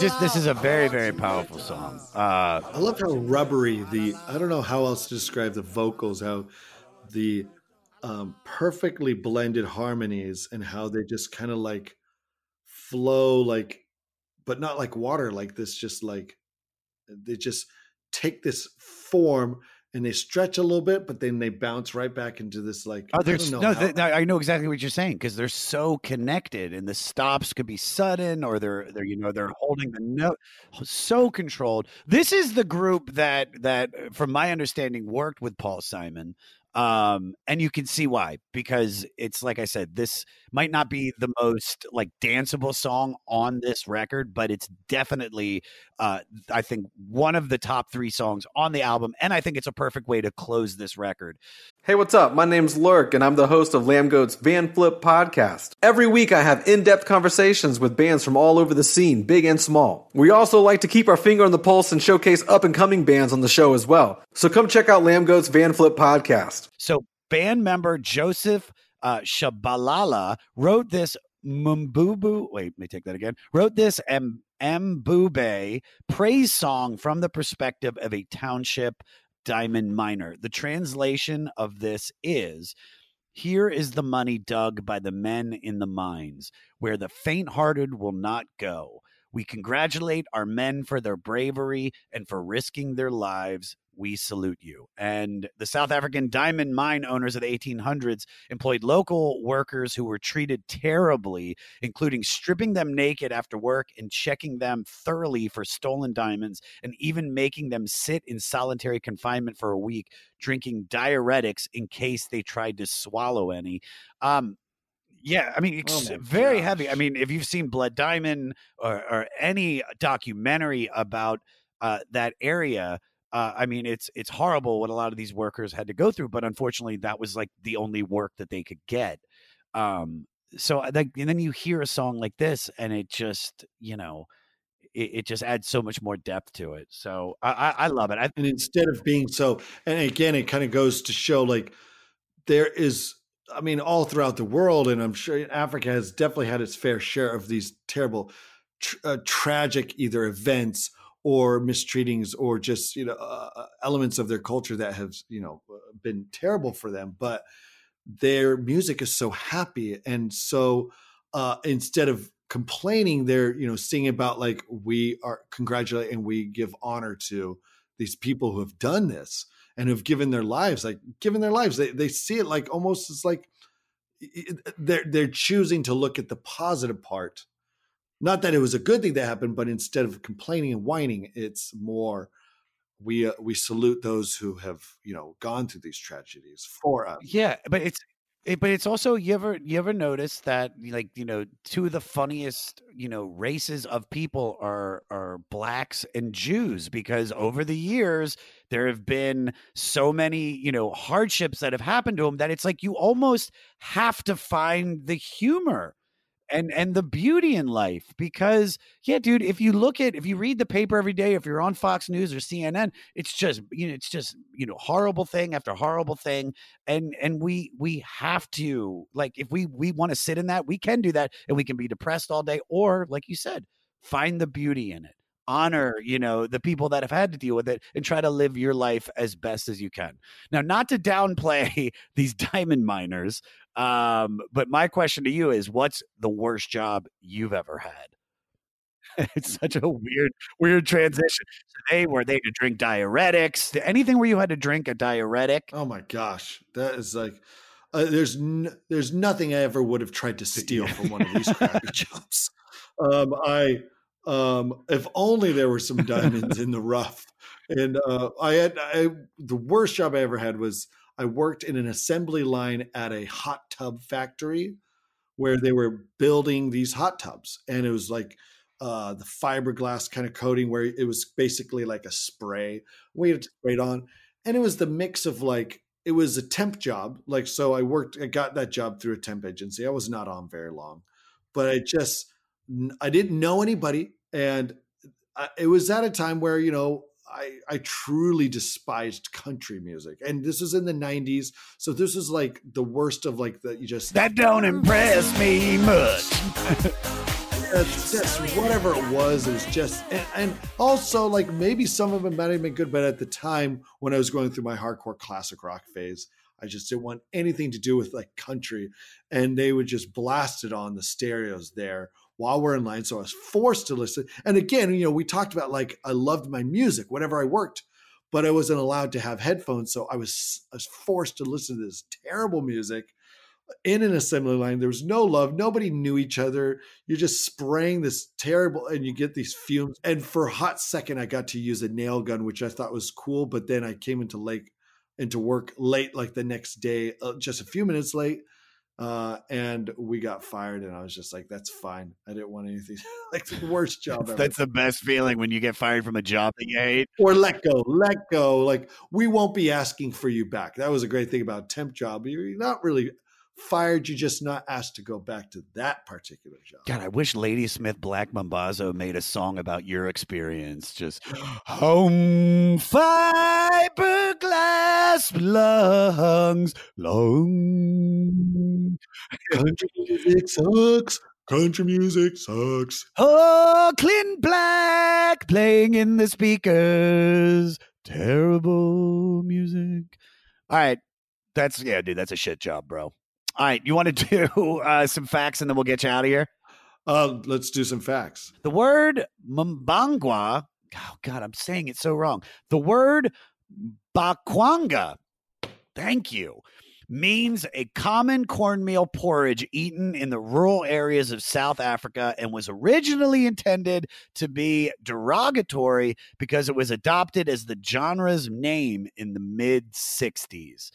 Just this is a very very powerful song. Uh, I love how rubbery the I don't know how else to describe the vocals, how the um, perfectly blended harmonies and how they just kind of like flow like but not like water like this just like they just take this form and they stretch a little bit but then they bounce right back into this like Oh, I there's no. th- I know exactly what you're saying because they're so connected, and the stops could be sudden, or they're they're you know they're holding the note so controlled. This is the group that that, from my understanding, worked with Paul Simon, um, and you can see why because it's like I said, this might not be the most like danceable song on this record, but it's definitely, uh, I think, one of the top three songs on the album, and I think it's a perfect way to close this record. Hey, what's up? My name's Lurk, and I'm the host of Lambgoat's Van Flip podcast. Every week, I have in depth conversations with bands from all over the scene, big and small. We also like to keep our finger on the pulse and showcase up and coming bands on the show as well. So come check out Lambgoat's Van Flip podcast. So band member Joseph uh, Shabalala wrote this Mumbubu. Wait, let me take that again. Wrote this M Mbube praise song from the perspective of a township diamond miner. The translation of this is. Here is the money dug by the men in the mines, where the faint hearted will not go. We congratulate our men for their bravery and for risking their lives. We salute you. And the South African diamond mine owners of the 1800s employed local workers who were treated terribly, including stripping them naked after work and checking them thoroughly for stolen diamonds, and even making them sit in solitary confinement for a week, drinking diuretics in case they tried to swallow any. Um, yeah, I mean, it's my very heavy. I mean, if you've seen Blood Diamond or, or any documentary about uh, that area, uh, I mean, it's it's horrible what a lot of these workers had to go through. But unfortunately, that was like the only work that they could get. Um, so, like, and then you hear a song like this, and it just, you know, it, it just adds so much more depth to it. So, I, I, I love it. I, and instead of being so and again it kind of goes to show like there is i mean all throughout the world and i'm sure africa has definitely had its fair share of these terrible uh, tragic either events or mistreatings or just you know uh, elements of their culture that have you know uh, been terrible for them. But their music is so happy and so uh instead of complaining they're you know singing about like we are congratulate and we give honor to these people who have done this and who've given their lives like given their lives. They, they see it like almost it's like they're they're choosing to look at the positive part. Not that it was a good thing that happened but instead of complaining and whining it's more we uh, we salute those who have you know gone through these tragedies for us. Yeah, but it's it, but it's also you ever you ever notice that like you know two of the funniest you know races of people are are blacks and Jews because over the years there have been so many you know hardships that have happened to them that it's like you almost have to find the humor and and the beauty in life because yeah dude if you look at if you read the paper every day if you're on Fox News or CNN it's just you know it's just you know horrible thing after horrible thing and and we we have to like if we we want to sit in that we can do that and we can be depressed all day or like you said find the beauty in it. Honor you know the people that have had to deal with it and try to live your life as best as you can. Now not to downplay <laughs> these diamond miners um but my question to you is what's the worst job you've ever had? <laughs> It's such a weird weird transition. Today, they were they to drink diuretics? Anything where you had to drink a diuretic? Oh my gosh that is like uh, there's n- there's nothing i ever would have tried to steal from one of these <laughs> crappy jobs. Um i um if only there were some diamonds in the rough. And uh i had i the worst job i ever had was i worked in an assembly line at a hot tub factory where they were building these hot tubs. And it was like uh the fiberglass kind of coating where it was basically like a spray. We had to spray it on. And it was the mix of like it was a temp job. Like so i worked i got that job through a temp agency. I was not on very long. But i just i didn't know anybody. And I, it was at a time where you know I I truly despised country music, and this was in the '90s, so this was like the worst of like the you just That don't impress me much. <laughs> it's just whatever it was. It was just, and, and also like maybe some of it might have been good, but at the time when I was going through my hardcore classic rock phase, I just didn't want anything to do with like country, and they would just blast it on the stereos there while we're in line. So I was forced to listen. And again, you know, we talked about like I loved my music whenever I worked, but I wasn't allowed to have headphones, so I was I was forced to listen to this terrible music in an assembly line. There was no love. Nobody knew each other. You're just spraying this terrible, and you get these fumes. And for a hot second, I got to use a nail gun, which I thought was cool. But then I came into late into work late, like the next day, uh, just a few minutes late. Uh, and we got fired, and I was just like, "That's fine. I didn't want anything <laughs> like the worst <laughs> job ever." That's the best feeling when you get fired from a job that you hate. or let go, let go. Like we won't be asking for you back. That was a great thing about temp job. You're not really fired. You're just not asked to go back to that particular job. God, I wish Ladysmith Black Mambazo made a song about your experience. Just home fiberglass lungs, lungs. Country music sucks. Country music sucks. Oh, Clint Black playing in the speakers. Terrible music. All right. That's, yeah, dude, that's a shit job, bro. All right. You want to <laughs> do uh, some facts and then we'll get you out of here? Uh, let's do some facts. The word Mbangwa, oh God, I'm saying it so wrong. The word Bakwanga, thank you, means a common cornmeal porridge eaten in the rural areas of South Africa and was originally intended to be derogatory because it was adopted as the genre's name in the mid 60s.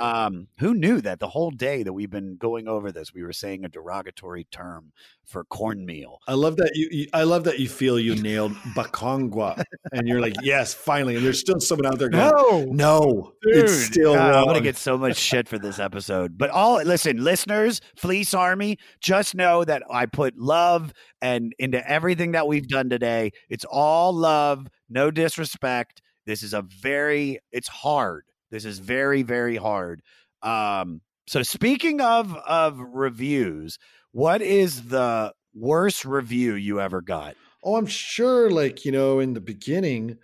Um, who knew that the whole day that we've been going over this, we were saying a derogatory term for cornmeal. I love that you, you. I love that you feel you <laughs> nailed Bakongwa, and you're like, yes, finally. And there's still someone out there going, no, it's Dude, still God, I'm gonna get so much shit for this episode. But all listen, listeners, Fleece Army, just know that I put love and into everything that we've done today. It's all love, no disrespect. This is a very it's hard. This is very, very hard. Um, so speaking of of reviews, what is the worst review you ever got? Oh, I'm sure. Like you know, in the beginning,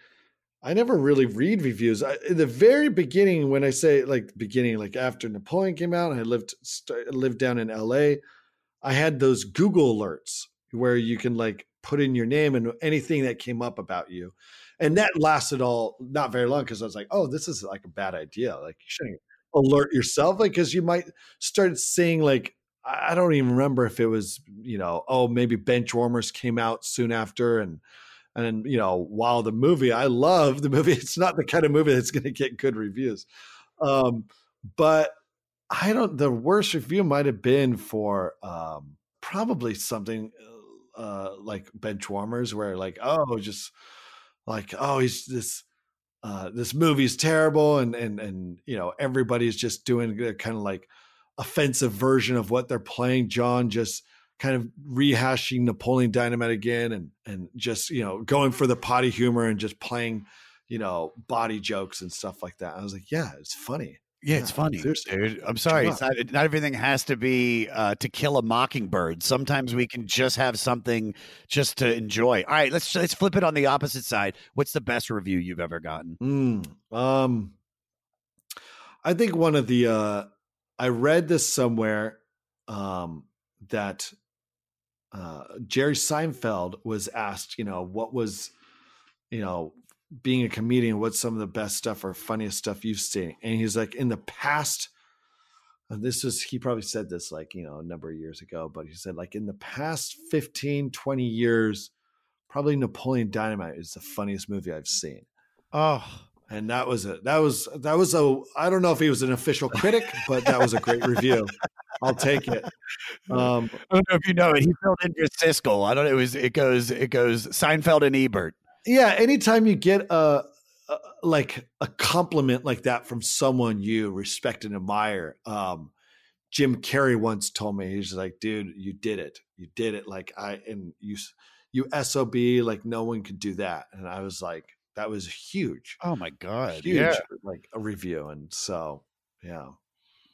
I never really read reviews. I, in the very beginning, when I say like beginning, like after Napoleon came out, I lived st- lived down in L.A. I had those Google alerts where you can like put in your name and anything that came up about you, and that lasted all not very long because I was like, oh, this is like a bad idea. Like you shouldn't alert yourself, like because you might start seeing like I don't even remember if it was, you know, oh, maybe bench warmers came out soon after. And, and, you know, while the movie, I love the movie, <laughs> it's not the kind of movie that's going to get good reviews. Um, but I don't, the worst review might have been for um, probably something uh, like bench warmers where like, oh, just like, oh, he's this, uh, this movie's terrible. And, and, and, you know, everybody's just doing a kind of like, offensive version of what they're playing. Jon just kind of rehashing Napoleon Dynamite again and and just you know going for the potty humor and just playing you know body jokes and stuff like that. I was like, yeah, it's funny. Yeah, it's funny, dude. I'm sorry. It's not, not everything has to be uh, to kill a mockingbird. Sometimes we can just have something just to enjoy. All right, let's let's flip it on the opposite side. What's the best review you've ever gotten? Mm, um, I think one of the uh, I read this somewhere um, that uh, Jerry Seinfeld was asked, you know, what was, you know, being a comedian, what's some of the best stuff or funniest stuff you've seen? And he's like, in the past, this was, he probably said this like, you know, a number of years ago, but he said, like, in the past 15, 20 years, probably Napoleon Dynamite is the funniest movie I've seen. Oh, and that was a that was that was a I don't know if he was an official critic, but that was a great review. I'll take it. <laughs> Um, I don't know if you know it. He filled in for Siskel. I don't know. It was it goes it goes Seinfeld and Ebert. Yeah, anytime you get a, a like a compliment like that from someone you respect and admire, um, Jim Carrey once told me he's like, "Dude, you did it. You did it. Like I and you you sob like no one could do that." And I was like, that was huge. Oh my god, huge, yeah. like a review, and so yeah.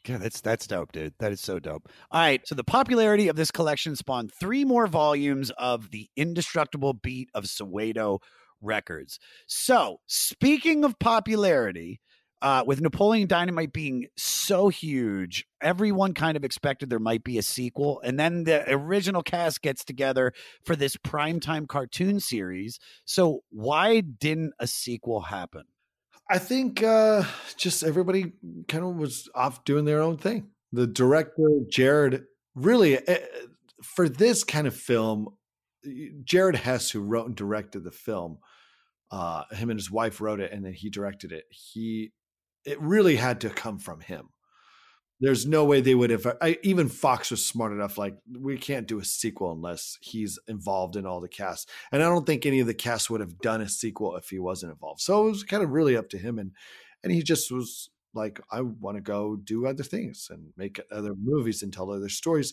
Yeah, that's that's dope, dude. That is so dope. All right, so the popularity of this collection spawned three more volumes of the indestructible beat of Soweto records. So, speaking of popularity, uh, with Napoleon Dynamite being so huge, everyone kind of expected there might be a sequel. And then the original cast gets together for this primetime cartoon series. So, why didn't a sequel happen? I think uh, just everybody kind of was off doing their own thing. The director, Jared, really, uh, for this kind of film, Jared Hess, who wrote and directed the film, uh, him and his wife wrote it and then he directed it. He, it really had to come from him. There's no way they would have. I, even Fox was smart enough. Like we can't do a sequel unless he's involved in all the cast. And I don't think any of the cast would have done a sequel if he wasn't involved. So it was kind of really up to him. And and he just was like, I want to go do other things and make other movies and tell other stories.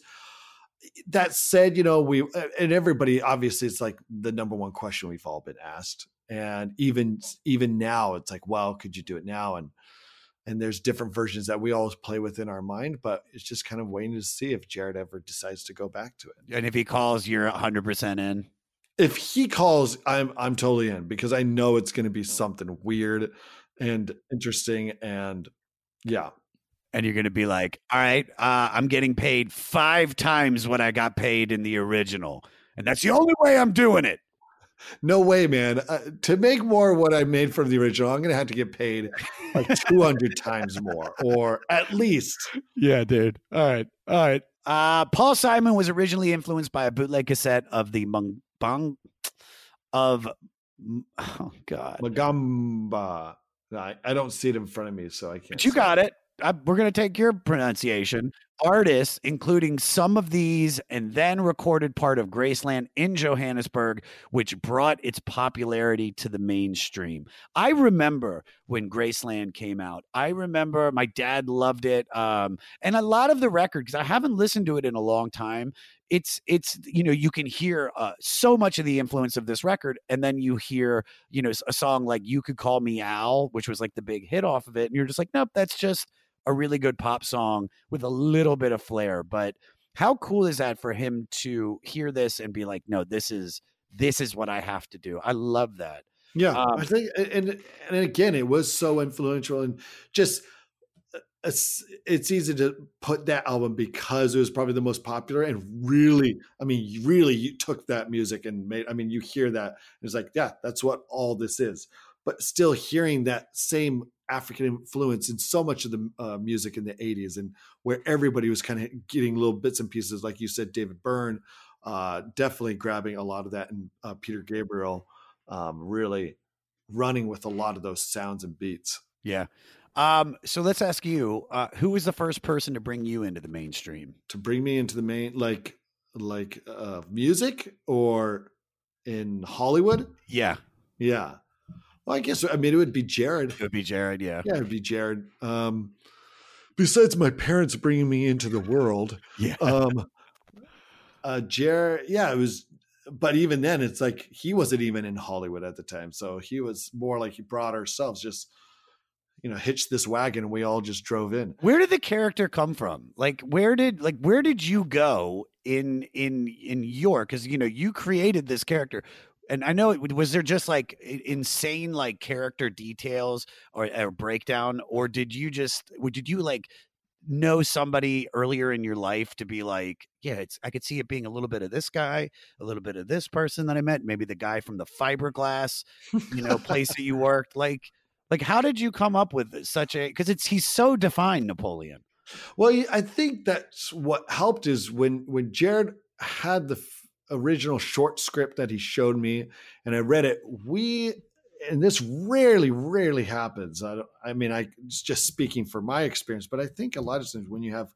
That said, you know, we and everybody obviously it's like the number one question we've all been asked. And even even now, it's like, well, could you do it now? And and there's different versions that we always play with in our mind, but it's just kind of waiting to see if Jared ever decides to go back to it. And if he calls, you're 100% in. If he calls, I'm I'm totally in because I know it's going to be something weird and interesting and yeah. And you're going to be like, "All right, uh, I'm getting paid 5 times what I got paid in the original." And that's the only way I'm doing it no way, man. Uh, to make more what I made from the original, I'm going to have to get paid like 200 times more, or at least. Yeah, dude. All right. All right. Uh, Paul Simon was originally influenced by a bootleg cassette of the Mung Bang of oh god Magamba. I, I don't see it in front of me, so I can't. But you got it. I, we're going to take your pronunciation. Artists, including some of these, and then recorded part of Graceland in Johannesburg, which brought its popularity to the mainstream. I remember when Graceland came out. I remember my dad loved it, um, and a lot of the record because I haven't listened to it in a long time. It's it's you know you can hear uh, so much of the influence of this record, and then you hear you know a song like "You Could Call Me Al," which was like the big hit off of it, and you're just like, nope, that's just a really good pop song with a little bit of flair. But how cool is that for him to hear this and be like, no, this is this is what I have to do. I love that. Yeah, um, I think, and and again, it was so influential and just uh, it's it's easy to put that album because it was probably the most popular and really, I mean, really, you took that music and made. I mean, you hear that, it's like, yeah, that's what all this is. But still, hearing that same African influence in so much of the uh, music in the 80s and where everybody was kind of getting little bits and pieces like you said David Byrne uh, definitely grabbing a lot of that and uh, Peter Gabriel um, really running with a lot of those sounds and beats. Yeah. Um, so let's ask you uh, who was the first person to bring you into the mainstream? To bring me into the main like like uh, music or in Hollywood? Yeah. Yeah well, I guess I mean it would be Jared. It would be Jared, yeah. Yeah, it'd be Jared. Um, besides my parents bringing me into the world, <laughs> yeah. Um, uh, Jared, yeah, it was. But even then, it's like he wasn't even in Hollywood at the time, so he was more like he brought ourselves just you know hitched this wagon and we all just drove in where did the character come from like where did like where did you go in in in york because you know you created this character and I know it was there just like insane like character details or, or breakdown, or did you just did you like know somebody earlier in your life to be like, yeah, it's I could see it being a little bit of this guy, a little bit of this person that I met, maybe the guy from the fiberglass, you know, place that you <laughs> worked. Like, like how did you come up with such a? Because it's he's so defined, Napoleon. Well, I think that's what helped is when when Jared had the original short script that he showed me and I read it, we and this rarely, rarely happens. I, I mean, I just speaking for my experience, but I think a lot of times when you have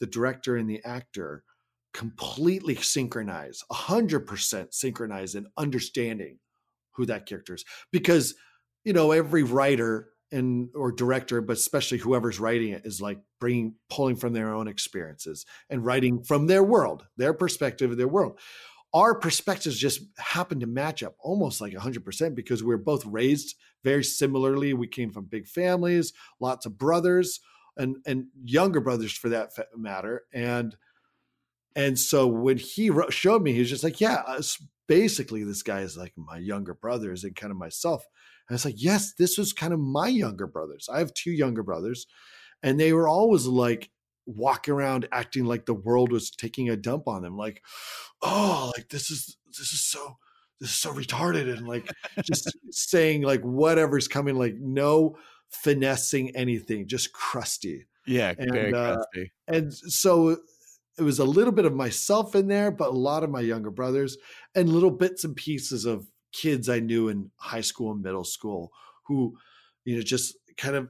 the director and the actor completely synchronize, hundred percent synchronize and understanding who that character is, because you know every writer and or director, but especially whoever's writing it is like bringing pulling from their own experiences and writing from their world, their perspective, of their world our perspectives just happen to match up almost like 100% because we're both raised very similarly. We came from big families, lots of brothers and and younger brothers for that matter. And and so when he showed me, he was just like, yeah, uh, basically this guy is like my younger brothers and kind of myself. And I was like, yes, this was kind of my younger brothers. I have two younger brothers, and they were always like walking around acting like the world was taking a dump on them, like, oh, like this is this is so this is so retarded, and like just <laughs> saying like whatever's coming, like no finessing anything, just crusty. Yeah, and, uh, crusty. and so it was a little bit of myself in there, but a lot of my younger brothers and little bits and pieces of kids I knew in high school and middle school who, you know, just kind of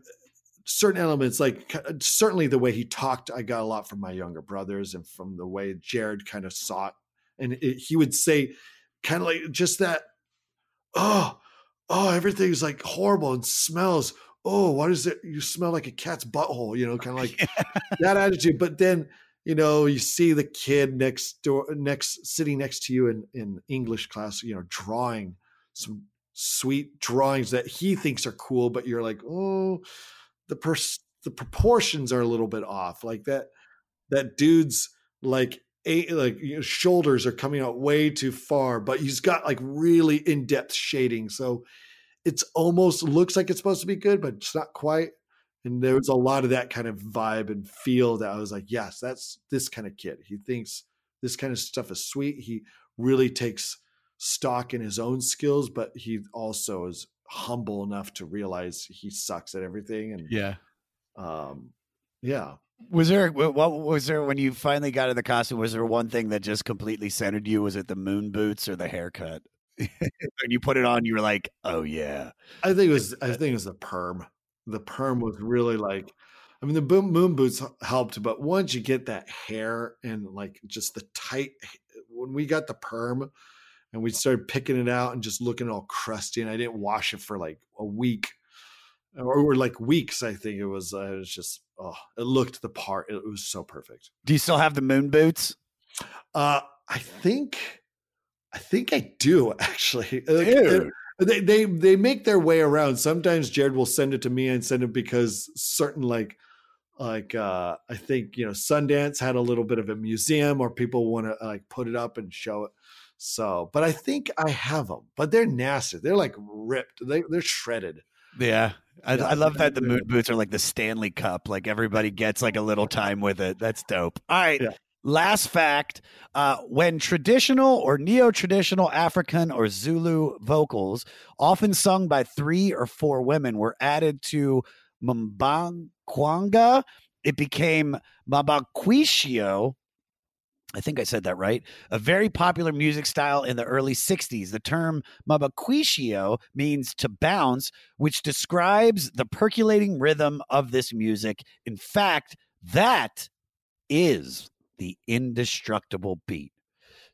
certain elements, like uh, certainly the way he talked, I got a lot from my younger brothers and from the way Jared kind of saw it. And it, he would say, kind of like just that, oh, oh, everything's like horrible and smells. Oh, what is it? You smell like a cat's butthole, you know, kind of like <laughs> that attitude. But then, you know, you see the kid next door, next sitting next to you in, in English class, you know, drawing some sweet drawings that he thinks are cool, but you're like, oh, the pers- the proportions are a little bit off. Like that that dude's like a, like you know, shoulders are coming out way too far, but he's got like really in depth shading, so it's almost looks like it's supposed to be good, but it's not quite. And there was a lot of that kind of vibe and feel that I was like, yes, that's this kind of kid. He thinks this kind of stuff is sweet. He really takes stock in his own skills, but he also is humble enough to realize he sucks at everything. And yeah, um, yeah. Was there what was there when you finally got in the costume? Was there one thing that just completely centered you? Was it the moon boots or the haircut? <laughs> when you put it on, you were like, "Oh yeah." I think it was. I think it was the perm. The perm was really like. I mean, the boom, moon boots helped, but once you get that hair and like just the tight, when we got the perm, and we started picking it out and just looking all crusty, and I didn't wash it for like a week, or, like weeks. I think it was. Uh, it was just. Oh, it looked the part. It was so perfect. Do you still have the moon boots? Uh, I think I think I do <laughs> actually. They they they make their way around. Sometimes Jared will send it to me and send it because certain like like uh I think you know Sundance had a little bit of a museum or people want to like put it up and show it. So, but I think I have them, but they're nasty. They're like ripped. They they're shredded. Yeah. I, Yeah, I love that the yeah. moon boots are like the Stanley Cup. Like everybody gets like a little time with it. That's dope. All right. Last fact uh, when traditional or neo traditional African or Zulu vocals, often sung by three or four women, were added to Mbangkwanga, it became Mabakwishio. I think I said that right. A very popular music style in the early 60s. The term mabakwishio means to bounce, which describes the percolating rhythm of this music. In fact, that is the indestructible beat.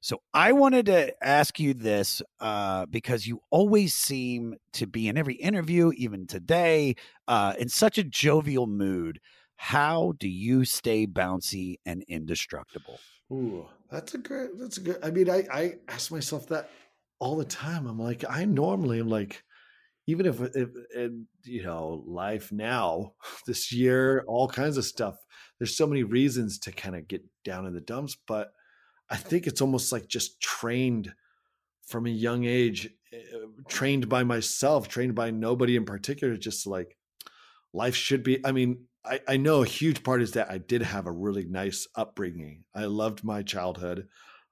So I wanted to ask you this uh, because you always seem to be in every interview, even today, uh, in such a jovial mood. How do you stay bouncy and indestructible? Ooh, that's a great. That's a good. I mean, I I ask myself that all the time. I'm like, I normally am like, even if, if, if you know, life now, <laughs> this year, all kinds of stuff. There's so many reasons to kind of get down in the dumps, but I think it's almost like just trained from a young age, eh, trained by myself, trained by nobody in particular. Just like life should be. I mean, I, I know a huge part is that I did have a really nice upbringing. I loved my childhood.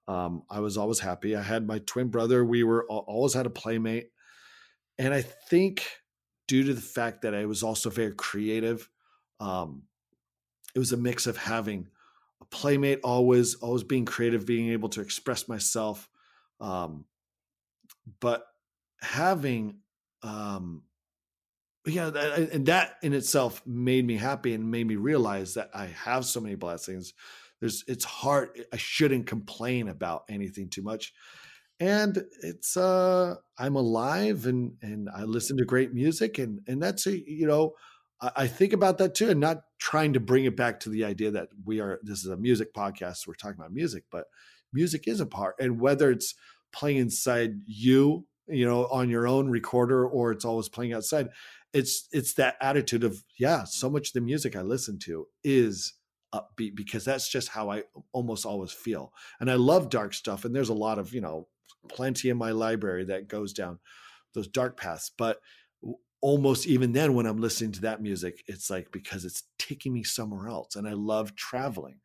Um, I was always happy. I had my twin brother. We were always had a playmate, and I think due to the fact that I was also very creative, um, it was a mix of having a playmate, always always being creative, being able to express myself, um, but having um, yeah that, and that in itself made me happy and made me realize that i have so many blessings there's it's hard i shouldn't complain about anything too much and it's uh i'm alive and and i listen to great music and and that's a you know I, I think about that too and not trying to bring it back to the idea that we are this is a music podcast we're talking about music but music is a part. And whether it's playing inside you, you know, on your own recorder or it's always playing outside, it's it's that attitude of, yeah, so much of the music I listen to is upbeat because that's just how I almost always feel. And I love dark stuff. And there's a lot of, you know, plenty in my library that goes down those dark paths. But almost even then, when I'm listening to that music, it's like because it's taking me somewhere else. And I love traveling,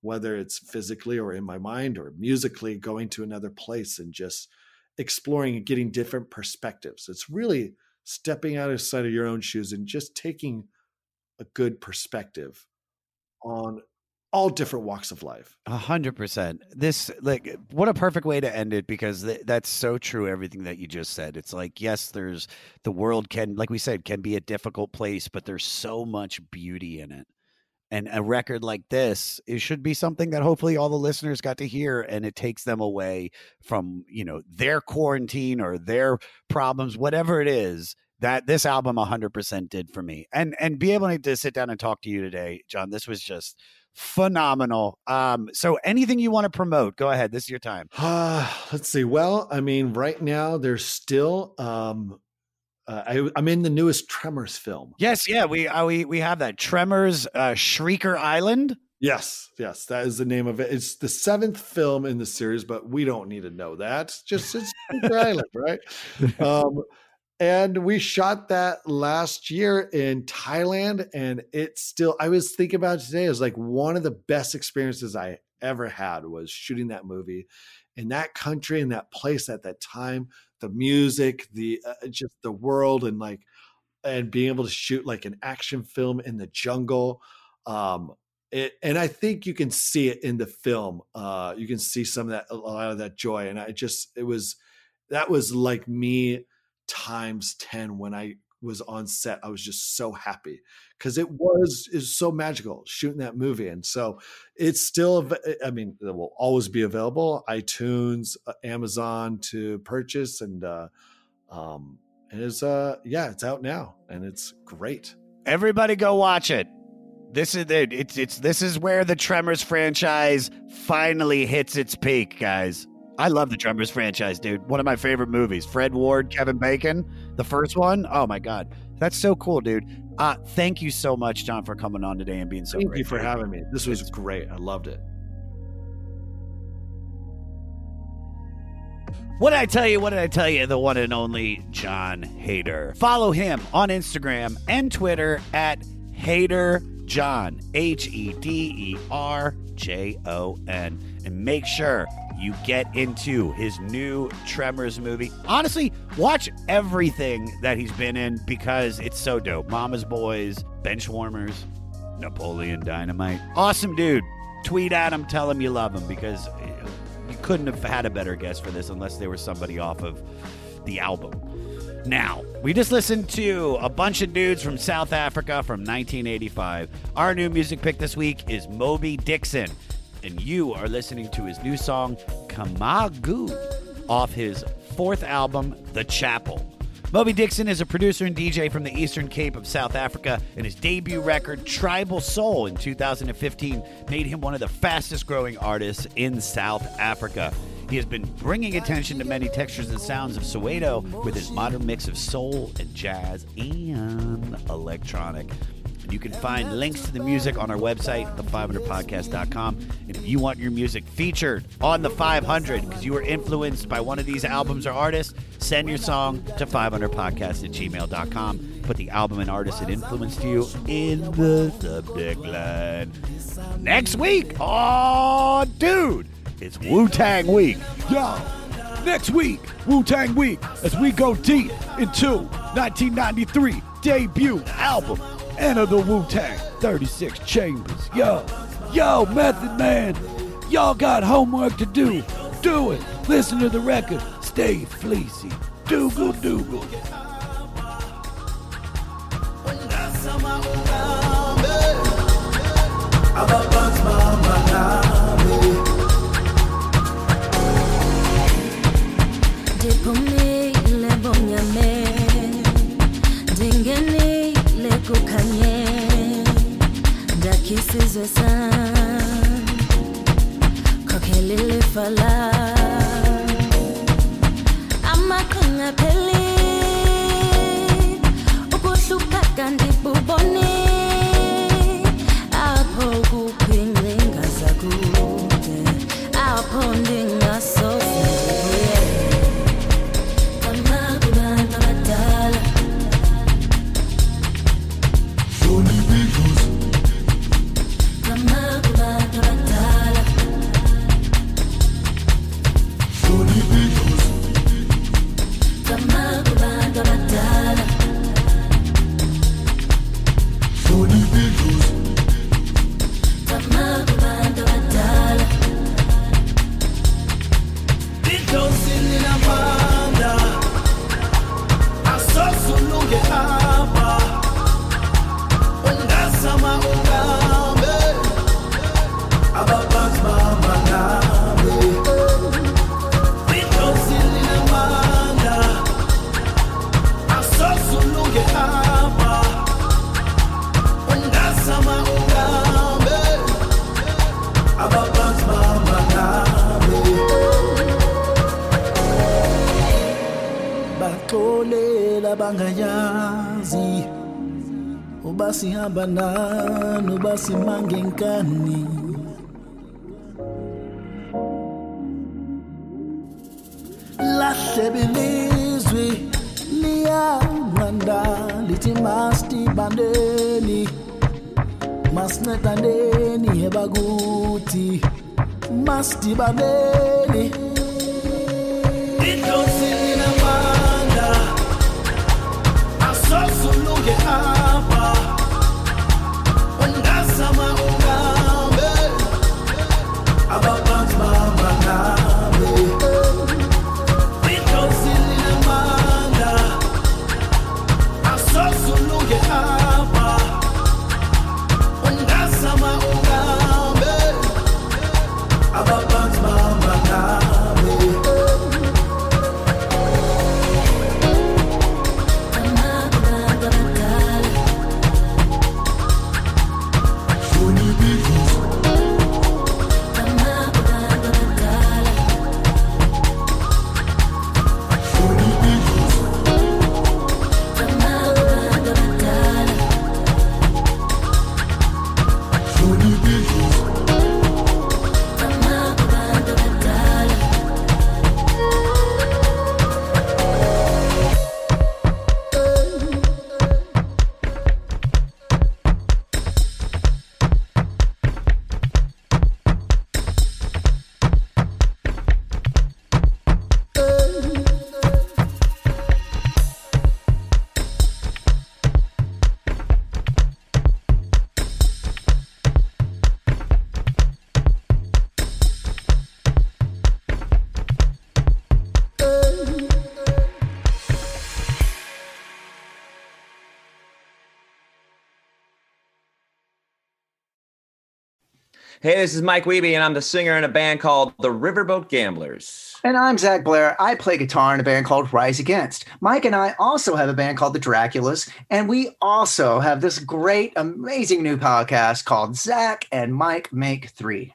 whether it's physically or in my mind or musically, going to another place and just exploring and getting different perspectives. It's really stepping sight of your own shoes and just taking a good perspective on all different walks of life. A hundred percent. This like what a perfect way to end it because th- that's so true. Everything that you just said. It's like yes, there's the world can, like we said, can be a difficult place, but there's so much beauty in it. And a record like this, it should be something that hopefully all the listeners got to hear, and it takes them away from you know their quarantine or their problems, whatever it is. That this album 100% did for me, and and be able to sit down and talk to you today, Jon. This was just phenomenal. Um, so anything you want to promote, go ahead. This is your time. Uh, <sighs> let's see. Well, I mean, right now there's still um uh, I, I'm in the newest Tremors film. Yes, yeah, we uh, we we have that Tremors uh, Shrieker Island. Yes, yes, that is the name of it. It's the seventh film in the series, but we don't need to know that. Just it's Shrieker <laughs> Island, right? Um, and we shot that last year in Thailand, and it's still. I was thinking about today. It was like one of the best experiences I ever had was shooting that movie in that country in that place at that time the music the uh, just the world and like and being able to shoot like an action film in the jungle um it, and I think you can see it in the film. Uh, you can see some of that, a lot of that joy. And I just, it was, that was like me times 10 when I was on set. I was just so happy because it was is so magical shooting that movie. And so it's still, I mean, it will always be available iTunes, uh, Amazon to purchase. And, uh, um, and it's, uh, yeah, it's out now and it's great. Everybody go watch it. This is it. It's it's this is where the Tremors franchise finally hits its peak, guys. I love the Tremors franchise, dude. One of my favorite movies. Fred Ward, Kevin Bacon, the first one. Oh my god, that's so cool, dude. Uh, thank you so much, Jon, for coming on today and being so. Thank great you for having me. This was great. I loved it. What did I tell you? What did I tell you? The one and only Jon Heder. Follow him on Instagram and Twitter at Heder Jon, H E D E R J O N. And make sure you get into his new Tremors movie. Honestly, watch everything that he's been in because it's so dope. Mama's Boys, Benchwarmers, Napoleon Dynamite. Awesome dude. Tweet at him, tell him you love him because eh, you couldn't have had a better guest for this unless they were somebody off of the album. Now, we just listened to a bunch of dudes from South Africa from 1985. Our new music pick this week is Mobi Dixon, and you are listening to his new song, Kamagu, off his fourth album, The Chapel. Mobi Dixon is a producer and DJ from the Eastern Cape of South Africa, and his debut record, Tribal Soul, in 2015, made him one of the fastest growing artists in South Africa. He has been bringing attention to many textures and sounds of Soweto with his modern mix of soul and jazz and electronic. And you can find links to the music on our website, the500podcast.com. And if you want your music featured on the 500 because you were influenced by one of these albums or artists, send your song to 500podcast at gmail.com. Put the album and artist that influenced you in the subject line. Next week, oh, dude, it's Wu Tang Week. Yo, next week, Wu Tang Week, as we go deep into 1993 debut album, Enter the Wu Tang 36 Chambers. Yo, yo, Method Man, y'all got homework to do. Do it. Listen to the record. Stay fleecy. Doogle doogle. Ndiphumile kukhanye ndakhisa isizwe sam liphelile fala. Amaqhinga pheli ukuhlupheka ndibubone apho baxolela bangayazi oh, uba sihamba nani uba simange nkani. Lahle belizwi liyanqanda lithi masibandeni masincedandeni ebakuthi masidibaneni asosulunge Hey, this is Mike Wiebe, and I'm the singer in a band called the Riverboat Gamblers. And I'm Zach Blair. I play guitar in a band called Rise Against. Mike and I also have a band called the Draculas, and we also have this great, amazing new podcast called Zach and Mike Make Three.